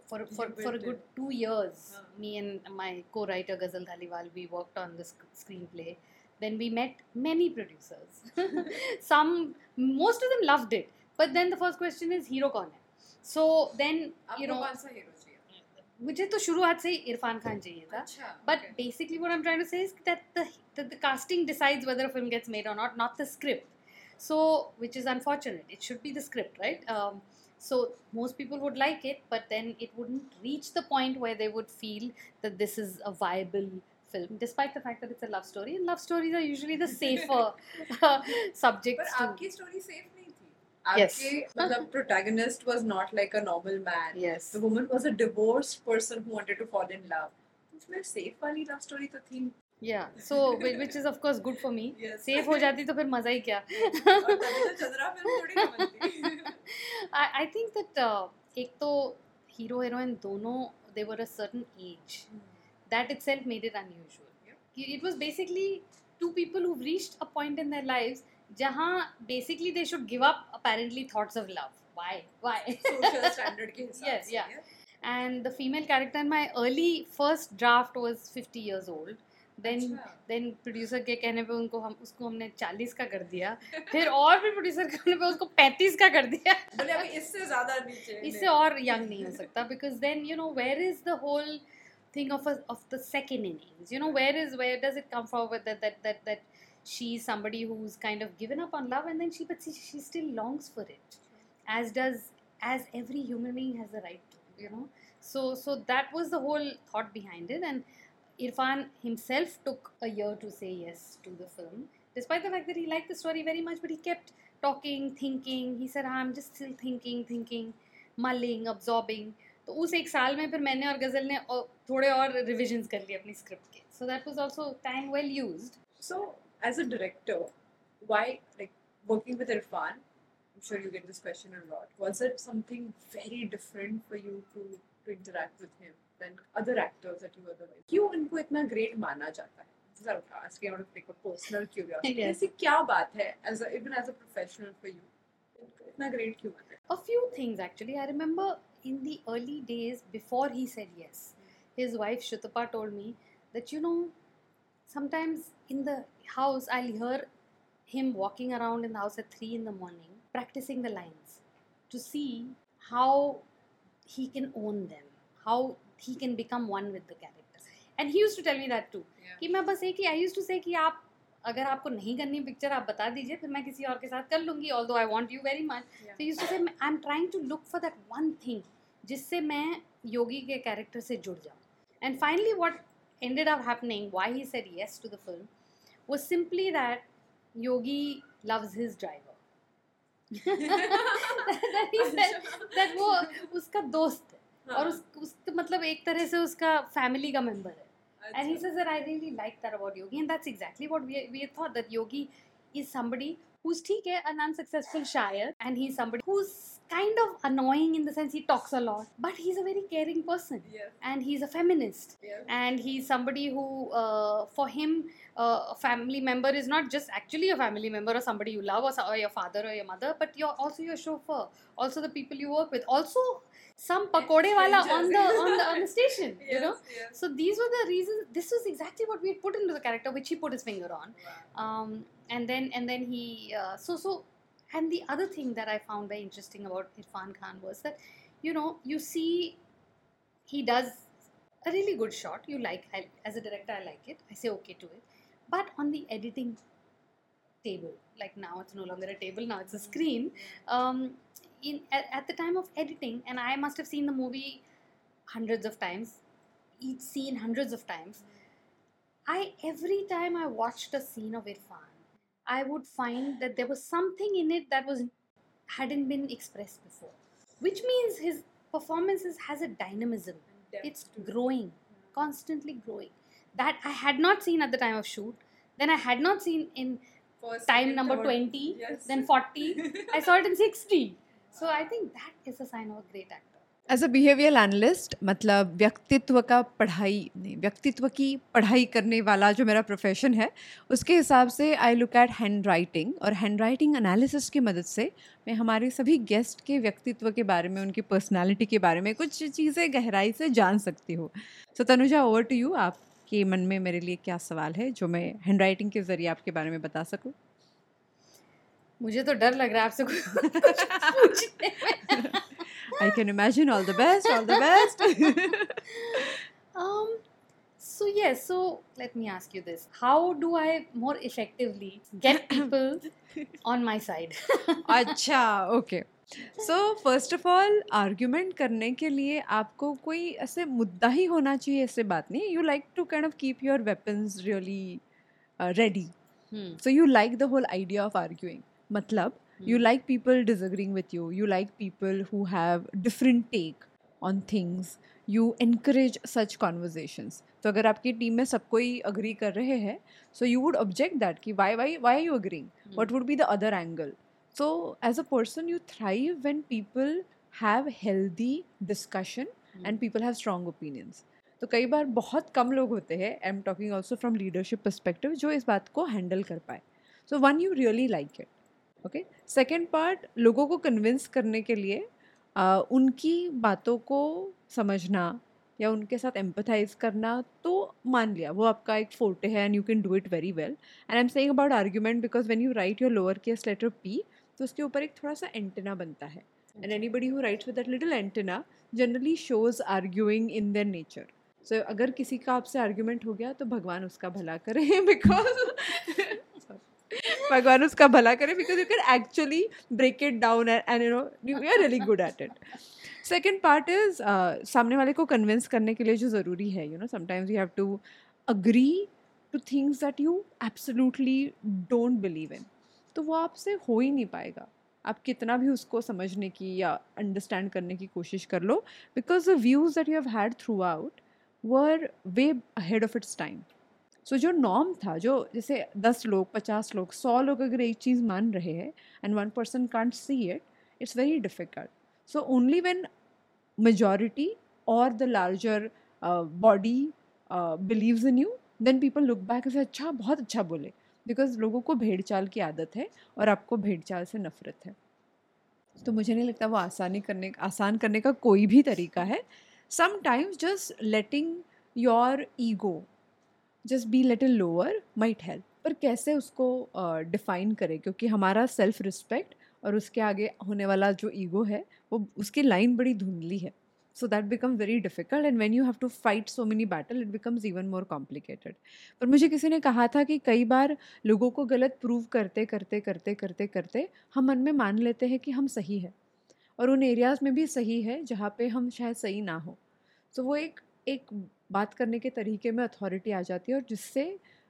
for, for, You for a built good it. two years, Uh. me and my co writer Ghazal Dhaliwal, we worked on this screenplay. Then we met many producers. Some, most of them loved it. But then the first question is, hero कौन है? So then, you आपको know, कौन सा hero चाहिए? मुझे तो शुरुआत से ही इरफान खान चाहिए था अच्छा. but okay. basically what i'm trying to say is that the that the casting decides whether a film gets made or not not the script so which is unfortunate it should be the script right um, so most people would like it but then it wouldn't reach the point where they would feel that this is a viable film despite the fact that it's a love story and love stories are usually the safer uh, subjects पर to आपकी story safe नहीं थी. Yes. आपके मतलब protagonist was not like a normal man. yes The woman was a divorced person who wanted to fall in love. उसमें safe वाली love story तो थी. yeah so which is of course good for me safe हो जाती तो फिर मज़ा ही क्या? आई थिंक दैट एक तो हीरो हीरोइन दोनों they were a certain age that itself made it unusual it was basically two people who reached a point in their life जहाँ basically they should give up apparently thoughts of love why why and the female character in early first draft was fifty years old then then producer के कहने पे उनको हम उसको हमने चालीस का कर दिया। फिर और भी प्रोड्यूसर के कहने पे उसको पैंतीस का कर दिया। बोले अभी इससे ज़्यादा नीचे इससे और यंग नहीं हो सकता। Because then you know where is the whole thing of of the second innings you know where is where does it come for with that that that she is somebody who is kind of given up on love and then she but she she still longs for it as does as every human being has a right to you know so so that was the whole thought behind it and Irrfan himself took a year to say yes to the film, despite the fact that he liked the story very much, but he kept talking, thinking. He said, I'm just still thinking, thinking, mulling, absorbing. तो उस एक साल में फिर मैंने और गज़ल ने थोड़े और रिविजन्स कर लिए अपनी स्क्रिप्ट के so that was also time well used so as a director why like working I'm sure you get this question a lot. Was it something very different for you to, to interact with him? Than other actors that you otherwise? क्यों इनको इतना great माना जाता है? This is I'm asking out of like a personal curiosity. Yes. ऐसी क्या बात है, as a, even as a professional for you, इतना great क्यों माना है? A few things actually. I remember in the early days before he said yes, his wife Shutapa told me that you know, sometimes in the house I'll hear him walking around in the house at three in the morning practicing the lines to see how he can own them, how he can become one with the character. And he used to tell me that too. कि मैं बस एक ही आई used to say कि आप अगर आपको नहीं करनी पिक्चर आप बता दीजिए फिर मैं किसी और के साथ कर लूँगी although I want you very much तो use to say I am trying to look for that one thing जिससे मैं योगी के कैरेक्टर से जुड़ जाऊँ and finally what ended up happening why he said yes to the film was simply that yogi loves his driver that he said that वो उसका दोस्त है और उस, उस मतलब एक तरह से उसका फैमिली का मेंबर है and he says that I really like that about Yogi, and that's exactly what we we thought that Yogi is somebody who's ठीक है an unsuccessful shire, and he's somebody who's kind of annoying in the sense he talks a lot, but he's a very caring person, Yes. and he's a feminist, Yes. and he's somebody who, uh, for him, uh, a family member is not just actually a family member or somebody you love or, or your father or your mother, but you're also your chauffeur, also the people you work with, also some pakode wala on the on the on the station, you know. Yes, yes. So these were the reasons. This was exactly what we had put into the character, which he put his finger on. Wow. Um, and then and then he uh, so so. And the other thing that I found very interesting about Irrfan Khan was that, you know, you see, he does a really good shot. You like I, as a director, I like it. I say okay to it. But on the editing table, like now it's no longer a table, now it's a screen. Um, in at, at the time of editing, and I must have seen the movie hundreds of times, each scene hundreds of times. I every time I watched a scene of Irrfan, I would find that there was something in it that was hadn't been expressed before, which means his performances has a dynamism. Depth It's growing, hmm. constantly growing. That I had not seen at the time of shoot. Then I had not seen in First, time number 20, Yes. then 40. I saw it in 60. So I think is a sign of a great actor. As a behavioural analyst मतलब व्यक्तित्व का पढ़ाई नहीं, व्यक्तित्व की पढ़ाई करने वाला जो मेरा प्रोफेशन है, उसके हिसाब से I look at handwriting और हैंड राइटिंग एनालिसिस की मदद से मैं हमारे सभी गेस्ट के व्यक्तित्व के बारे में, उनकी पर्सनालिटी के बारे में कुछ चीज़ें गहराई से जान सकती हूँ। So Tanuja over to you आपके मन में मेरे लिए क्या सवाल है, जो मैं हैंड राइटिंग के ज़रिए आपके बारे में बता सकूँ? मुझे तो डर लग रहा है आपसे पूछने में। I can imagine all the best all the best um so yes so let me ask you this. How do i more effectively get people on my side? अच्छा okay so first of all argument करने के लिए आपको कोई ऐसे मुद्दा ही होना चाहिए ऐसे बात नहीं. You like to kind of keep your weapons really ready. So you like the whole idea of arguing मतलब you Hmm. like people disagreeing with you you like people who have different take on things you encourage such conversations तो अगर आपकी team में सब कोई agree कर रहे हैं so you would object that कि Y Y Y are you agreeing what would be the other angle so as a person you thrive when people have healthy discussion and people have strong opinions तो कई बार बहुत कम लोग होते हैं I am talking also from leadership perspective जो इस बात को हैंडल कर पाए so one you really like it okay second part लोगों को कन्विंस करने के लिए uh, उनकी बातों को समझना या उनके साथ एम्पथाइज करना तो मान लिया वो आपका एक फोर्टे है and you can do it very well and I am saying about argument because when you write your lower case letter P तो उसके ऊपर एक थोड़ा सा एंटेना बनता है. And anybody who writes with that little antenna generally shows arguing in their nature so अगर किसी का आपसे आर्ग्यूमेंट हो गया तो भगवान उसका भला करे बिकॉज़ भगवान उसका भला करे because you can actually break it down and you know you are really good at it second part is सामने वाले को कन्विंस करने के लिए जो ज़रूरी है you know sometimes you have to agree to things that you absolutely don't believe in तो वो आपसे हो ही नहीं पाएगा। आप कितना भी उसको समझने की या अंडरस्टैंड करने की कोशिश कर लो because the views that you have had throughout were way ahead of its time so जो नॉर्म था, जो जैसे दस लोग, पचास लोग, सौ लोग अगर एक चीज़ मान रहे हैं and one person can't see it it's very difficult so only when majority और the larger body body in you then people look back say अच्छा बहुत अच्छा बोले. बिकॉज़ लोगों को भेड़ चाल की आदत है और आपको भेड़ चाल से नफरत है। तो मुझे नहीं लगता वो आसानी करने, आसान करने का कोई भी तरीका है। Sometimes just letting your ego just be little lower might help पर कैसे उसको डिफ़ाइन uh, करें? क्योंकि हमारा सेल्फ रिस्पेक्ट और उसके आगे होने वाला जो ईगो है वो उसकी लाइन बड़ी धुंधली है। So that become very difficult and when you have to fight so many battle it becomes even more complicated पर मुझे किसी ने कहा था कि कई बार लोगों को गलत प्रूव करते करते करते करते करते हम मन में मान लेते हैं कि हम सही है। और उन एरियाज़ में भी सही है जहाँ पे हम शायद सही ना हो। तो वो एक एक बात करने के तरीके में अथॉरिटी आ जाती है और जिससे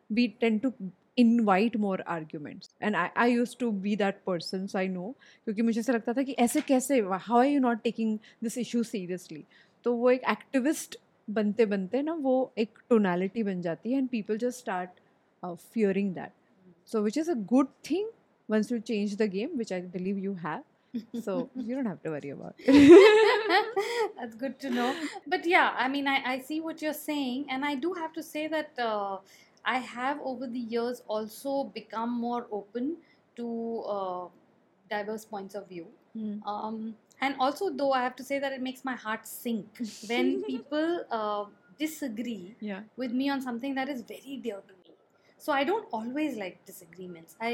we tend to invite more arguments and I I used to be that person so I know क्योंकि मुझे ऐसा लगता था कि ऐसे कैसे how are you not taking this issue seriously तो वो एक एक्टिविस्ट बनते बनते ना वो एक टोनैलिटी बन जाती है and people just start fearing that so which is a good thing once you change the game which I believe you have. So you don't have to worry about it That's good to know. But yeah, I mean, I, I see what you're saying, and I do have to say that uh, I have over the years also become more open to uh, diverse points of view. Hmm. Um, and also, though, I have to say that it makes my heart sink when people uh, disagree yeah with me on something that is very dear to me. So I don't always like disagreements. I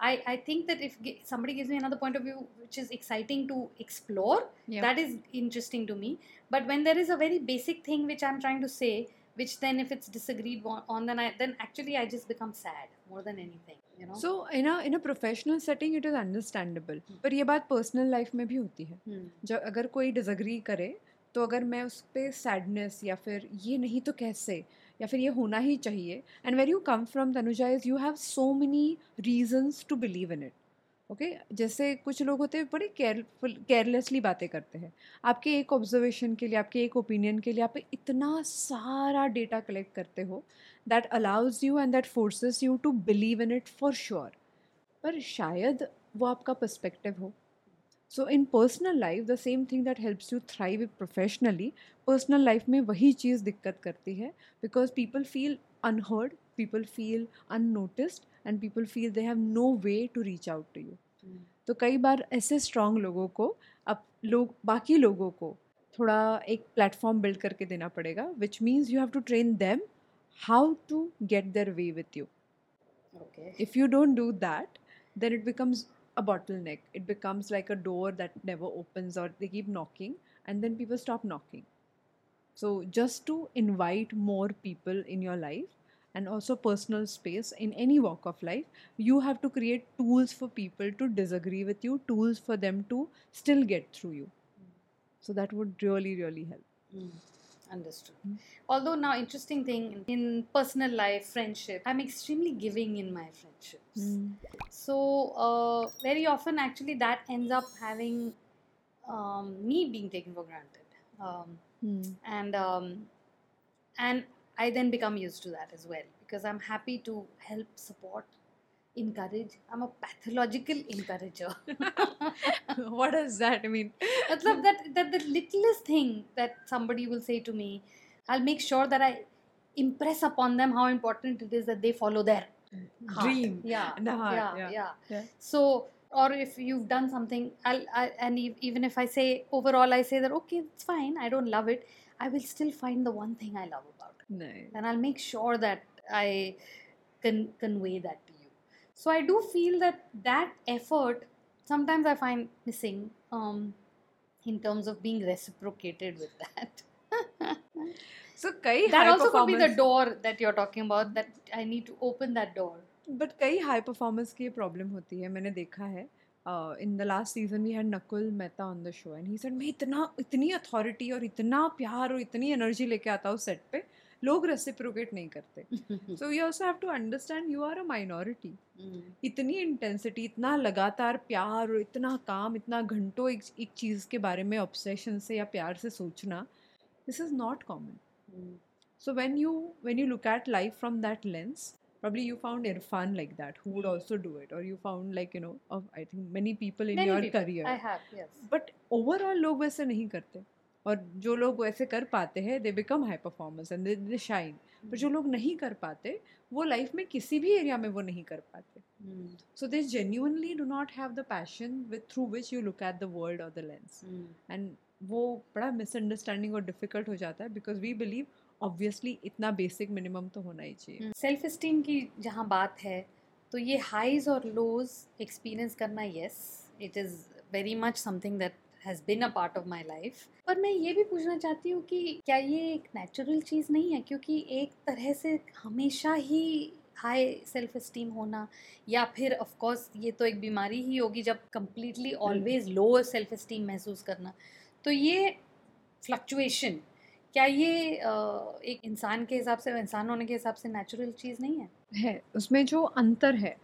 I, I think that if ge- somebody gives me another point of view which is exciting to explore, yeah that is interesting to me. But when there is a very basic thing which I'm trying to say, which then if it's disagreed on, on then I then actually I just become sad more than anything, you know. So in a in a professional setting it is understandable पर ये बात personal life में भी होती है Hmm. जब अगर कोई डिसअग्री करे तो अगर मैं उस पर सैडनेस या फिर ये नहीं तो कैसे या फिर ये होना ही चाहिए। And where you come from Tanuja is you have so many reasons to believe in it okay जैसे कुछ लोग होते हैं, बड़े केयरफुल केयरलेसली बातें करते हैं। आपके एक ऑब्जर्वेशन के लिए, आपके एक ओपिनियन के लिए, आप इतना सारा डेटा कलेक्ट करते हो that allows you and that forces you to believe in it for sure पर शायद वो आपका पर्सपेक्टिव हो। So in personal life the same thing that helps you thrive professionally personal life में वही चीज़ दिक्कत करती है because people feel unheard people feel unnoticed and people feel they have no way to reach out to you. तो कई बार ऐसे strong लोगों को अब लोग बाकी लोगों को थोड़ा एक प्लेटफॉर्म बिल्ड करके देना पड़ेगा which means you have to train them how to get their way with you if you don't do that then it becomes a bottleneck. It becomes like a door that never opens or they keep knocking and then people stop knocking. So just to invite more people in your life and also personal space in any walk of life you have to create tools for people to disagree with you tools for them to still get through you. So that would really really help. Hmm. Understood. Hmm. Although now interesting thing in, in personal life, friendship, I'm extremely giving in my friendships. So uh, very often, actually, that ends up having um, me being taken for granted, um, Hmm. and um, and I then become used to that as well because I'm happy to help, support, encourage i'm a pathological encourager. What does that mean? Matlab that that the littlest thing that somebody will say to me i'll make sure that i impress upon them how important it is that they follow their dream. Yeah. Heart, yeah, yeah. so or if you've done something i'll and even if i say overall i say that okay it's fine i don't love it i will still find the one thing i love about it. And i'll make sure that i can convey that So I do feel that that effort sometimes I find missing um, in terms of being reciprocated with that. so kai that high also could be the performance- door that you're talking about. That I need to open that door but कई high performers की ये problem होती है मैंने देखा है in the last season we had Nakul Mehta on the show and he said मैं इतना इतनी अथॉरिटी और इतना प्यार और इतनी एनर्जी लेके आता हूँ सेट पे लोग रेसिप्रोकेट नहीं करते so you also have to understand you are a minority इतनी इंटेंसिटी इतना लगातार प्यार और इतना काम इतना घंटों एक एक चीज़ के बारे में ऑब्सेशन से या प्यार से सोचना this is not common so when you when you look at life from that lens probably you found irfan like that who would also do it or you found like you know of i think many people in Many your people. career I have, yes. But overall लोग वैसे नहीं करते और जो लोग वैसे कर पाते हैं they become high performance and they shine पर जो लोग नहीं कर पाते वो लाइफ में किसी भी एरिया में वो नहीं कर पाते. So they genuinely do not have the passion with through which you look at the world or the lens. And वो बड़ा मिसअंडरस्टैंडिंग और डिफ़िकल्ट हो जाता है बिकॉज़ वी बिलीव ऑब्वियसली इतना बेसिक मिनिमम तो होना ही चाहिए. सेल्फ इस्टीम की जहाँ बात है तो ये हाइज और लोज एक्सपीरियंस करना yes it is very much something that has been a part of my life पर मैं ये भी पूछना चाहती हूँ कि क्या ये एक नेचुरल चीज़ नहीं है? क्योंकि एक तरह से हमेशा ही हाई सेल्फ इस्टीम होना या फिर ऑफ़ कोर्स ये तो एक बीमारी ही होगी जब completely always low self esteem महसूस करना। तो ये फ्लक्चुएशन क्या ये एक इंसान के हिसाब से इंसान होने के हिसाब से नेचुरल चीज़ नहीं है? है उसमें जो अंतर है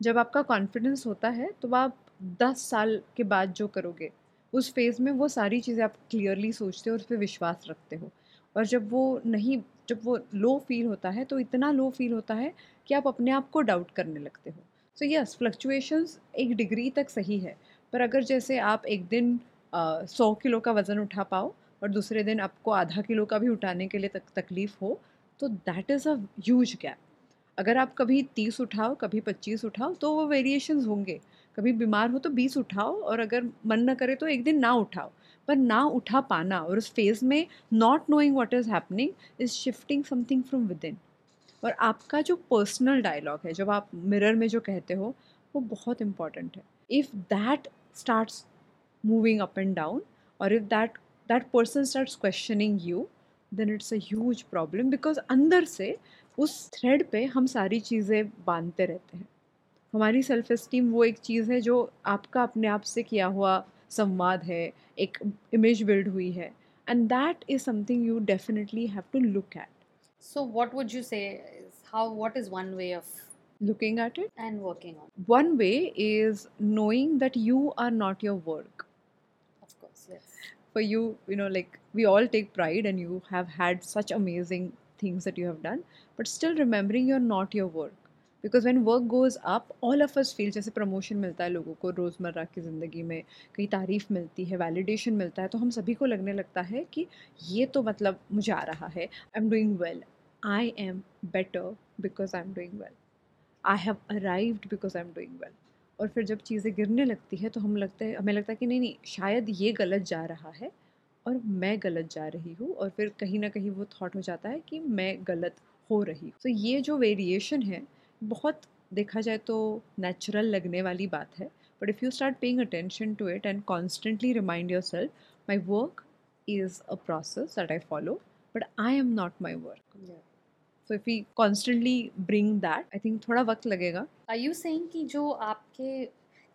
जब आपका कॉन्फिडेंस होता है तो आप दस साल के बाद जो करोगे उस फ़ेज़ में वो सारी चीज़ें आप क्लियरली सोचते हो और उस पर विश्वास रखते हो। और जब वो नहीं, जब वो लो फील होता है तो इतना लो फील होता है कि आप अपने आप को डाउट करने लगते हो। सो यस फ्लक्चुएशंस एक डिग्री तक सही है। पर अगर जैसे आप एक दिन सौ किलो का वज़न उठा पाओ और दूसरे दिन आपको आधा किलो का भी उठाने के लिए तक, तकलीफ़ हो तो that is a huge gap अगर आप कभी तीस उठाओ, कभी पच्चीस उठाओ तो वो वेरिएशंस होंगे। कभी बीमार हो तो बीस उठाओ और अगर मन ना करे तो एक दिन ना उठाओ। पर ना उठा पाना और उस फ़ेज़ में not knowing what is happening is shifting something from within और आपका जो पर्सनल डायलॉग है, जब आप मिरर में जो कहते हो, वो बहुत इंपॉर्टेंट है। If that starts moving up and down और if that that person starts questioning you then it's a huge problem because अंदर से उस थ्रेड पे हम सारी चीज़ें बांधते रहते हैं। हमारी सेल्फ इस्टीम वो एक चीज़ है जो आपका अपने आप से किया हुआ संवाद है एक इमेज बिल्ड हुई है। And that is something you definitely have to look at so what would you say how what is one way of looking at it and working one way is knowing that you are not your work for you you know like we all take pride and you have had such amazing things that you have done but still remembering you are not your work because when work goes up all of us feel जैसे promotion मिलता है लोगों को रोज़मर्रा की ज़िंदगी में कहीं तारीफ़ मिलती है वैलिडेशन मिलता है तो हम सभी को लगने लगता है कि ये तो मतलब मुझे आ रहा है I am doing well I am better because I am doing well I have arrived because I am doing well और फिर जब चीज़ें गिरने लगती है तो हम लगते हैं, हमें लगता है कि नहीं नहीं, शायद ये गलत जा रहा है और मैं गलत जा रही हूँ और फिर कहीं ना कहीं वो थॉट हो जाता है कि मैं गलत हो रही हूँ। तो so ये जो वेरिएशन है बहुत देखा जाए तो नेचुरल लगने वाली बात है but if you start paying attention to it and constantly remind yourself my work is a process that I follow but I am not my work so if you constantly bring that I think थोड़ा वक्त लगेगा। Are you saying कि जो आपके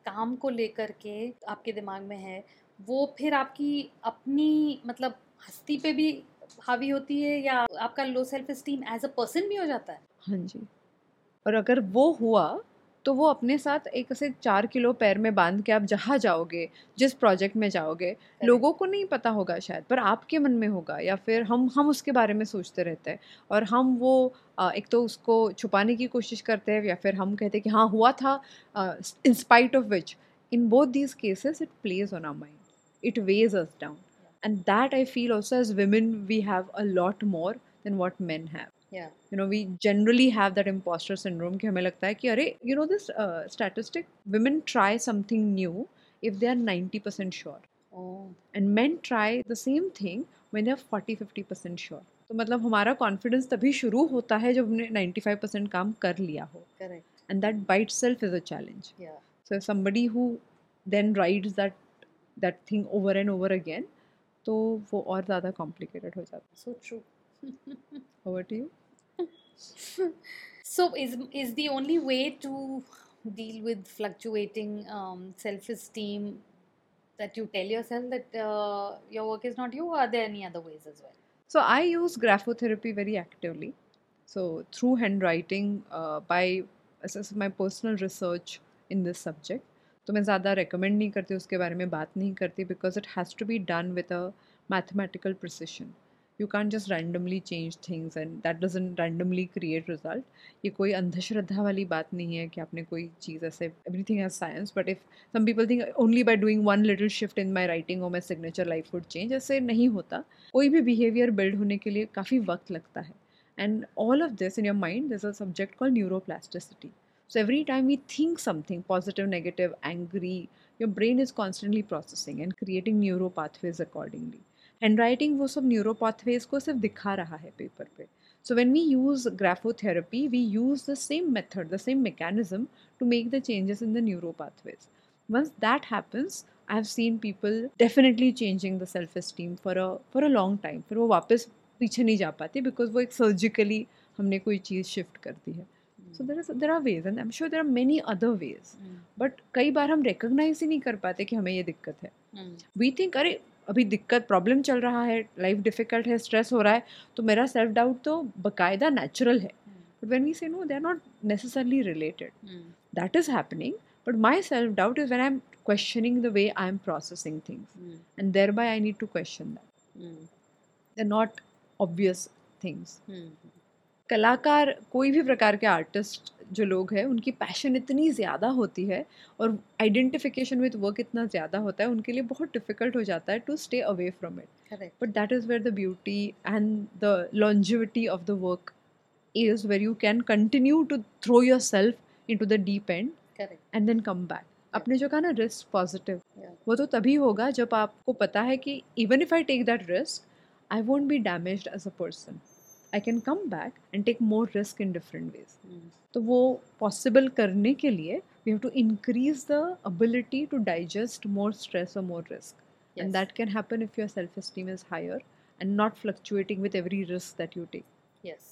काम को लेकर के आपके दिमाग में है वो फिर आपकी अपनी मतलब हस्ती पे भी हावी होती है या आपका low self esteem as a person भी हो जाता है? हाँ जी। और अगर वो हुआ तो वो अपने साथ एक ऐसे चार किलो पैर में बाँध के आप जहाँ जाओगे जिस प्रोजेक्ट में जाओगे लोगों को नहीं पता होगा शायद पर आपके मन में होगा या फिर हम हम उसके बारे में सोचते रहते हैं। और हम वो एक तो उसको छुपाने की कोशिश करते हैं या फिर हम कहते हैं कि हाँ हुआ था in spite of which in both these cases it plays on our mind it weighs us down and that I feel also as women we have a lot more than what men have you know we generally have that imposter syndrome कि हमें लगता है कि अरे you know this statistic women try something new if they are ninety percent sure and men try the same thing when they are forty fifty percent sure तो मतलब हमारा confidence तभी शुरू होता है जब हमने नाइन्टी फाइव परसेंट काम कर लिया हो। Correct and that by itself is a challenge so somebody who then ride that that thing over and over again तो वो और ज़्यादा कॉम्प्लिकेटेड हो जाता है। So true over to you So is is the only way to deal with fluctuating um, self-esteem that you tell yourself that uh, your work is not you, or are there any other ways as well? So I use graphotherapy very actively. So through handwriting, uh, by assess my personal research in this subject, तो मैं ज़्यादा recommend नहीं करती उसके बारे में बात नहीं करती because it has to be done with a mathematical precision. you can just randomly change things and that doesn't randomly create result ये कोई अंधश्रद्धा वाली बात नहीं है कि आपने कोई चीज़ ऐसे everything as science but if some people think only by doing one little shift in my writing or my signature life would change ऐसे नहीं होता। कोई भी बिहेवियर बिल्ड होने के लिए काफ़ी वक्त लगता है। And all of this in your mind this a subject call neuroplasticity so every time we think something positive negative angry your brain is constantly processing and creating neuro pathways accordingly handwriting वो सब न्यूरोपाथवेज को सिर्फ़ दिखा रहा है paper पे। So when we use graphotherapy we use the same method the same mechanism to make the changes in the neuro pathways once that happens I have seen people definitely changing the self esteem for a for a long time फिर वो वापस पीछे नहीं जा पाते because वो एक surgically हमने कोई चीज़ शिफ्ट कर दी है। So there is there are ways and I am sure there are many other ways but कई बार हम रिकोगनाइज ही नहीं कर पाते कि हमें ये दिक्कत है। hmm. वी थिंक अरे अभी दिक्कत प्रॉब्लम चल रहा है लाइफ डिफ़िकल्ट है स्ट्रेस हो रहा है तो मेरा सेल्फ डाउट तो बाकायदा नेचुरल है। But when we say no they are not necessarily related that is happening but my self doubt is when I am questioning the way I am processing things and thereby I need to question that they not obvious things. कलाकार कोई भी प्रकार के artist जो लोग हैं उनकी passion इतनी ज़्यादा होती है और आइडेंटिफिकेशन विद वर्क इतना ज़्यादा होता है उनके लिए बहुत डिफ़िकल्ट हो जाता है to stay away from it Correct. but that is where the beauty and the longevity of the work is where you can continue to throw yourself into the deep end Correct. and then come back. आपने जो कहा ना risk positive वो तो तभी होगा जब आपको पता है कि even if I take that risk I won't be damage as a person I can come back and take more risk in different veg Mm. तो वो पॉसिबल करने के लिए we have to increase the ability to digest more stress और more risk Yes. and that can happen if your self esteem is higher and not fluctuating with every risk that you take Yes,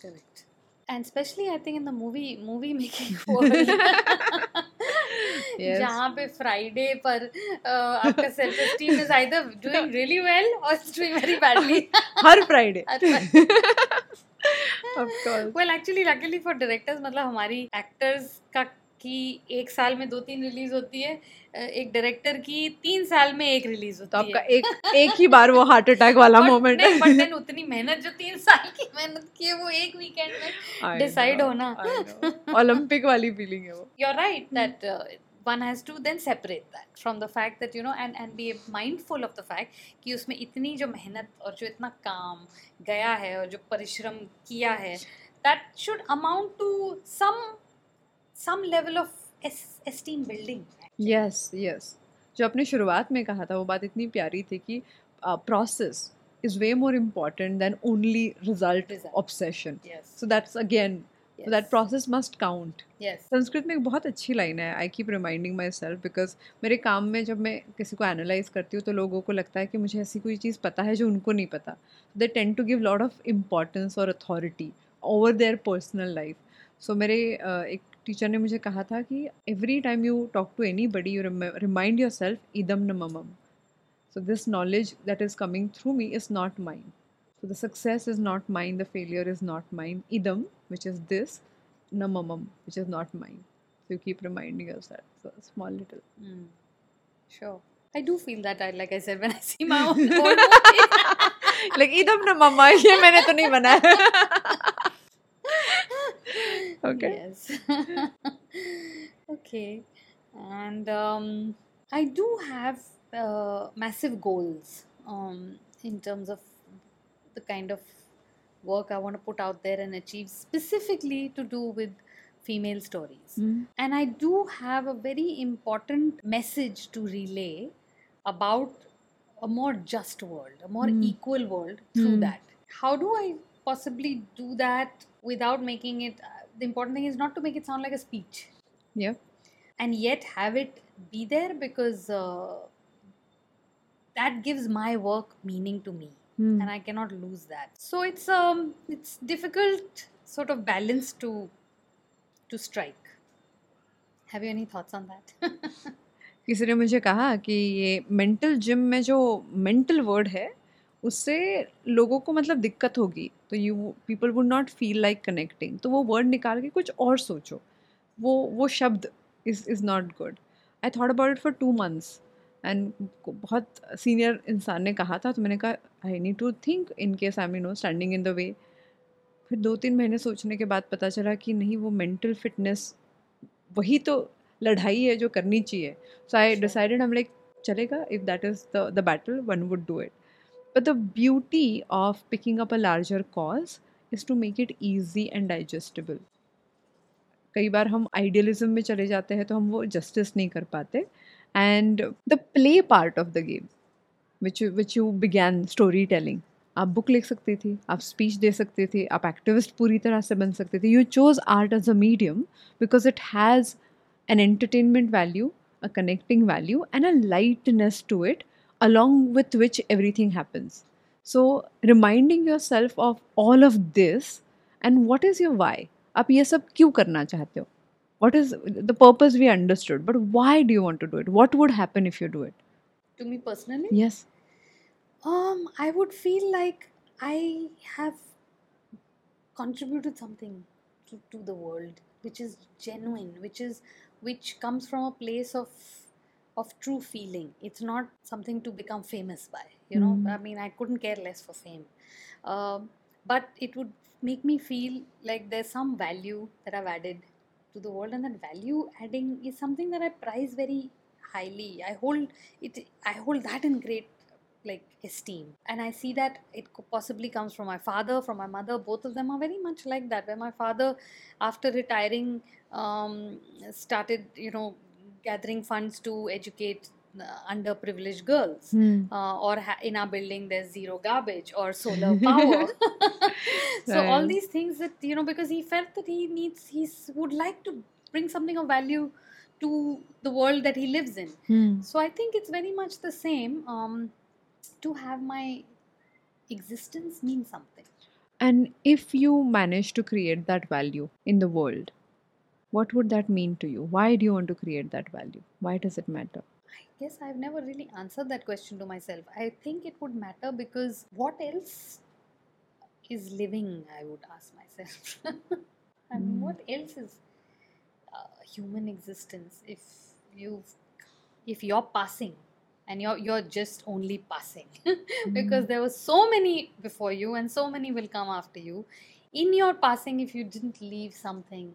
correct. And especially, I think in the movie movie making world, Yes. जहाँ पे Friday पर आपका self esteem is either doing really well or doing very badly her Friday well actually luckily for directors मतलब हमारी actors का की एक साल में दो तीन रिलीज़ होती है एक डायरेक्टर की तीन साल में एक रिलीज़ तो होती आपका है एक एक ही बार वो हार्ट अटैक वाला मोमेंट है बट देन उतनी मेहनत जो तीन साल की मेहनत की है वो एक वीकेंड में decide होना। ओलंपिक वाली फीलिंग है वो। You're right that uh, one has to then separate that from the fact that you know and and be mindful of the fact कि उसमें इतनी जो मेहनत और जो इतना काम गया है और जो परिश्रम किया है that should amount to some some level of esteem building yes yes जो आपने शुरुआत में कहा था वो बात इतनी प्यारी थी कि process is way more important than only result obsession so that's again yes. That process must count yes. Sanskrit में एक बहुत अच्छी लाइन है I keep reminding myself because मेरे काम में जब मैं किसी को एनालाइज करती हूँ तो लोगों को लगता है कि मुझे ऐसी कोई चीज़ पता है जो उनको नहीं पता। They tend to give lot of importance और authority over their personal life so मेरे uh, एक टीचर ने मुझे कहा था कि every time you talk to anybody you remind yourself इदम न ममम so this knowledge that is coming through me is not mind So the success is not mine, the failure is not mine. Idam, which is this, namamam, which is not mine. So you keep reminding yourself. So small little. Mm. Sure. I do feel that, I, like I said, when I see my own old Like, idam namama, ye maine to nahi banaya. okay. Yes. okay. And um, I do have uh, massive goals um, in terms of the kind of work I want to put out there and achieve, specifically to do with female stories. Mm. And I do have a very important message to relay about a more just world, a more Mm. equal world through Mm. that. How do I possibly do that without making it? uh, The important thing is not to make it sound like a speech Yeah. and yet have it be there because uh, that gives my work meaning to me Hmm. and I cannot lose that. So it's um it's difficult sort of balance to to strike. Have you any thoughts on that? किसी ने मुझे कहा कि ये mental gym में जो mental word है उससे लोगों को मतलब दिक्कत होगी तो you people would not feel like connecting तो वो वर्ड निकाल के कुछ और सोचो वो वो शब्द is is not good I thought about it for two months and बहुत सीनियर इंसान ने कहा था तो मैंने कहा I need to think in case I mean no standing in the way फिर दो तीन महीने सोचने के बाद पता चला कि नहीं वो मेंटल फिटनेस वही तो लड़ाई है जो करनी चाहिए। सो आई डिसाइडेड हम लाइक चलेगा if that is the the battle one would do it but the beauty of picking up a larger cause is to make it easy and digestible कई बार हम आइडियलिज्म में चले जाते हैं तो हम वो जस्टिस नहीं कर पाते। And the play part of the game which which you began story telling आप बुक लिख सकती थी आप स्पीच दे सकते थे आप एक्टिविस्ट पूरी तरह से बन सकते थे you chose art as a medium because it has an entertainment value, a connecting value, and a lightness to it, along with which everything happens. So, reminding yourself of all of this and what is your why? आप ये सब क्यों करना चाहते हो what is the purpose we understood but why do you want to do it what would happen if you do it to me personally, yes um, I would feel like I have contributed something to, to the world, which is genuine, which is which comes from a place of of true feeling. It's not something to become famous by. You know, Mm. I mean, I couldn't care less for fame, um, but it would make me feel like there's some value that I've added to the world, and that value adding is something that I prize very highly. I hold it. I hold that in great like esteem and i see that it possibly comes from my father from my mother both of them are very much like that where my father after retiring um, started you know gathering funds to educate underprivileged girls Hmm. uh, or ha- in our building there's zero garbage or solar power so all these things that you know because he felt that he needs he would like to bring something of value to the world that he lives in Hmm. so I think it's very much the same. Um, to have my existence mean something. And if you manage to create that value in the world, what would that mean to you? Why do you want to create that value? Why does it matter? I guess I've never really answered that question to myself. I think it would matter because what else is living? I would ask myself. I mean, Mm. what else is uh, human existence? If you, if you're passing, and you're you're just only passing, because there were so many before you, and so many will come after you. In your passing, if you didn't leave something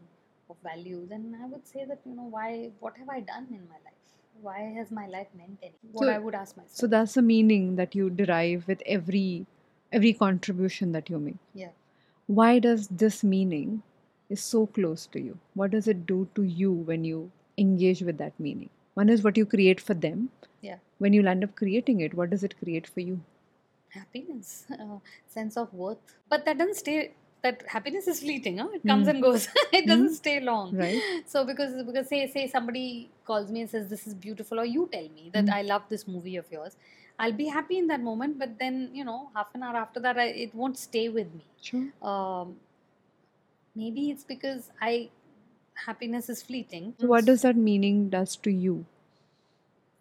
of value, then I would say that you know why? What have I done in my life? Why has my life meant anything? What So- I would ask myself. So that's the meaning that you derive with every every contribution that you make. yeah. Why does this meaning is so close to you? What does it do to you when you engage with that meaning? One is what you create for them. Yeah. When you land up creating it, what does it create for you? happiness, uh, sense of worth. But that doesn't stay. That happiness is fleeting. Huh? It comes Hmm. and goes. it doesn't Hmm. stay long. Right? So because because say say somebody calls me and says this is beautiful, or you tell me that Hmm. I love this movie of yours, I'll be happy in that moment. But then you know, half an hour after that, I, it won't stay with me. Sure. Um, maybe it's because I happiness is fleeting. So what does that meaning does to you?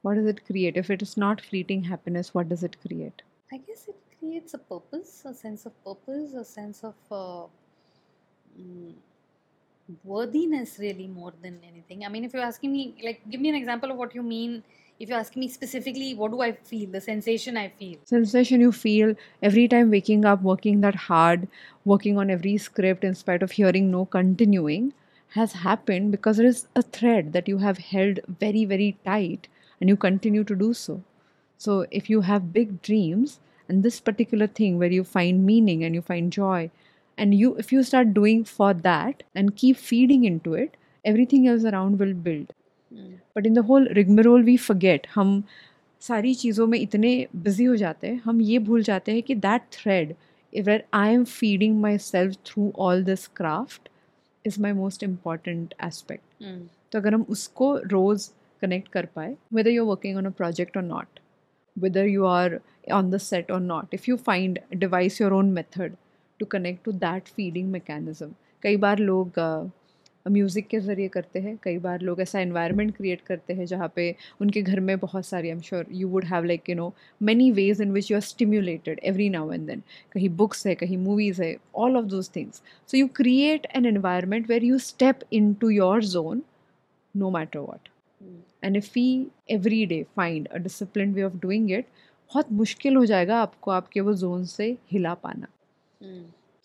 What does it create? If it is not fleeting happiness, what does it create? I guess it creates a purpose, a sense of purpose, a sense of uh, mm, worthiness, really, more than anything. I mean, if you're asking me, like, give me an example of what you mean. If you're asking me specifically, what do I feel? The sensation I feel. Sensation you feel every time waking up, working that hard, working on every script in spite of hearing no continuing, has happened because there is a thread that you have held very, very tight and you continue to do so. So, if you have big dreams and this particular thing where you find meaning and you find joy, and you if you start doing for that and keep feeding into it, everything else around will build. Mm. But in the whole रिगमरोल we forget हम सारी चीज़ों में इतने busy हो जाते हैं हम ये भूल जाते हैं कि that thread where I am feeding myself through all this craft is my most important aspect Mm. तो अगर हम उसको रोज़ कनेक्ट कर पाए whether you are working on a project और not whether you are on the set or not if you find devise your own method to connect to that feeding mechanism कई बार लोग म्यूज़िक के ज़रिए करते हैं कई बार लोग ऐसा इन्वायरमेंट क्रिएट करते हैं जहाँ पे उनके घर में बहुत सारी I am sure you would have like you know many ways in which you are stimulated every now and then कहीं बुक्स है कहीं मूवीज़ है all of those things so you create an environment where you step into your zone no matter what and if we every day find a disciplined way of doing it बहुत मुश्किल हो जाएगा आपको आपके वो zone से हिला पाना।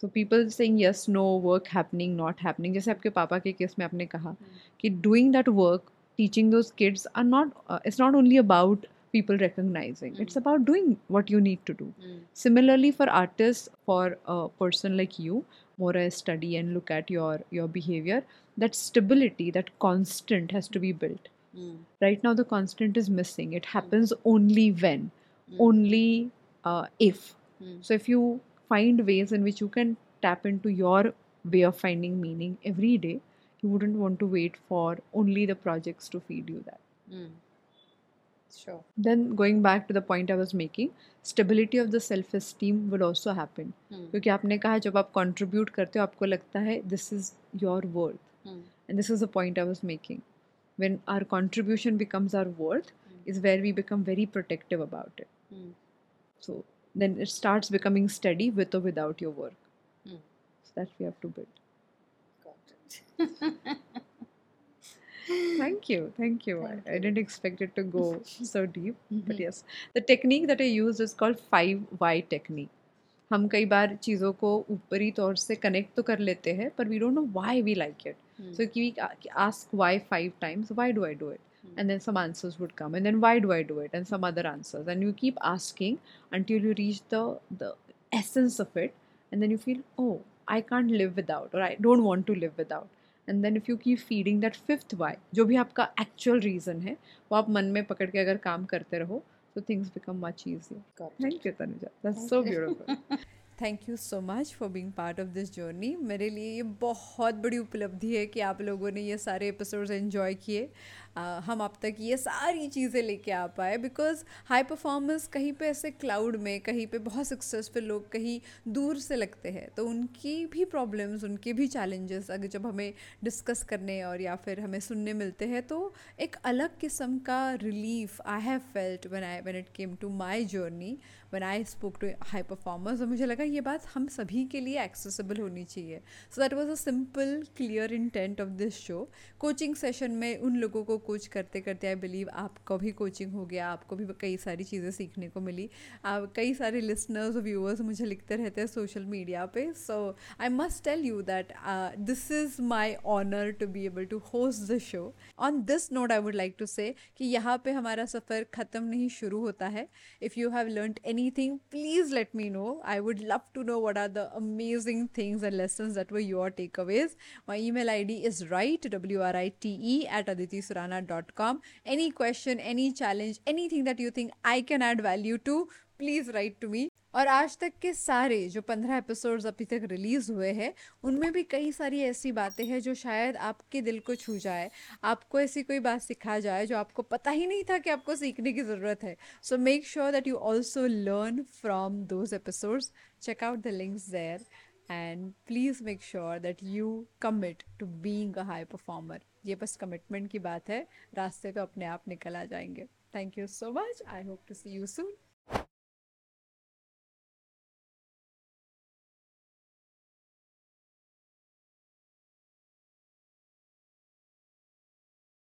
So people saying yes no work happening not happening जैसे आपके पापा के केस में आपने कहा हम्म। कि doing that work teaching those kids are not it's not only about people recognising it's about doing what you need to do similarly for artist for person like you more I study and look at your your behaviour that stability that constant has to be built right now the constant is missing it happens only when only uh, if so if you find ways in which you can tap into your way of finding meaning every day you wouldn't want to wait for only the projects to feed you that Sure. then going back to the point i was making stability of the self esteem will also happen Hmm. क्योंकि आपने कहा जब आप contribute करते हो आपको लगता है this is your worth Hmm. and this is the point i was making when our contribution becomes our worth is where we become very protective about it Hmm. so then it starts becoming steady with or without your work Hmm. so that we have to build Got it. thank you thank you Thank I you. didn't expect it to go so deep mm-hmm. but Mhm. yes the technique that i use is called 5 y technique हम कई बार चीज़ों को ऊपरी तौर से connect तो कर लेते हैं पर we don't know why we like it Hmm. So we ask why five times. Why do I do it? Hmm. And then some answers would come, and then why do I do it? And some other answers, and you keep asking until you reach the the essence of it, and then you feel, oh, I can't live without, or I don't want to live without. And then if you keep feeding that fifth why, जो भी आपका actual reason है, वो आप मन में पकड़ के अगर काम करते रहो, so things become much easier. Got it. Thank you, Tanuja. That's Thank so beautiful. Thank you so much for being part of this journey मेरे लिए ये बहुत बड़ी उपलब्धि है कि आप लोगों ने ये सारे एपिसोड्स एंजॉय किए हम अब तक ये सारी चीज़ें लेके आ पाए बिकॉज़ हाई परफॉर्मेंस कहीं पे ऐसे क्लाउड में, कहीं पे बहुत सक्सेसफुल लोग कहीं दूर से लगते हैं तो उनकी भी प्रॉब्लम्स उनके भी चैलेंजेस अगर जब हमें डिस्कस करने और या फिर हमें सुनने मिलते हैं तो एक अलग किस्म का relief I have felt one I when it came to my journey when I spoke to high performers और मुझे लगा ये बात हम सभी के लिए एक्सेसिबल होनी चाहिए। So that was a simple clear intent of this show coaching session में उन लोगों को कोच करते करते आई बिलीव आपको भी कोचिंग हो गया, आपको भी कई सारी चीज़ें सीखने को मिली। आप कई सारे लिसनर्स और व्यूअर्स मुझे लिखते रहते हैं सोशल मीडिया पे। So I must tell you that this is my honour to be able to host the show on this note I would like to say कि यहाँ पे हमारा सफ़र ख़त्म नहीं, शुरू होता है। If you have learn anything, please let me know. I would love to know what are the amazing things and lessons that were your takeaways. My email id is right w-r-i-t-e at aditisurana.com any question, any challenge, anything that you think i can add value to, please write to me. और आज तक के सारे जो पंद्रह episodes अभी तक release हुए हैं, उनमें भी कई सारी ऐसी बातें हैं जो शायद आपके दिल को छू जाए, आपको ऐसी कोई बात सिखा जाए जो आपको पता ही नहीं था कि आपको सीखने की ज़रूरत है। So make sure that you also learn from those episodes check out the links there and please make sure that you commit to being a high performer ये बस कमिटमेंट की बात है, रास्ते तो अपने आप निकल आ जाएँगे। Thank you so much I hope to see you soon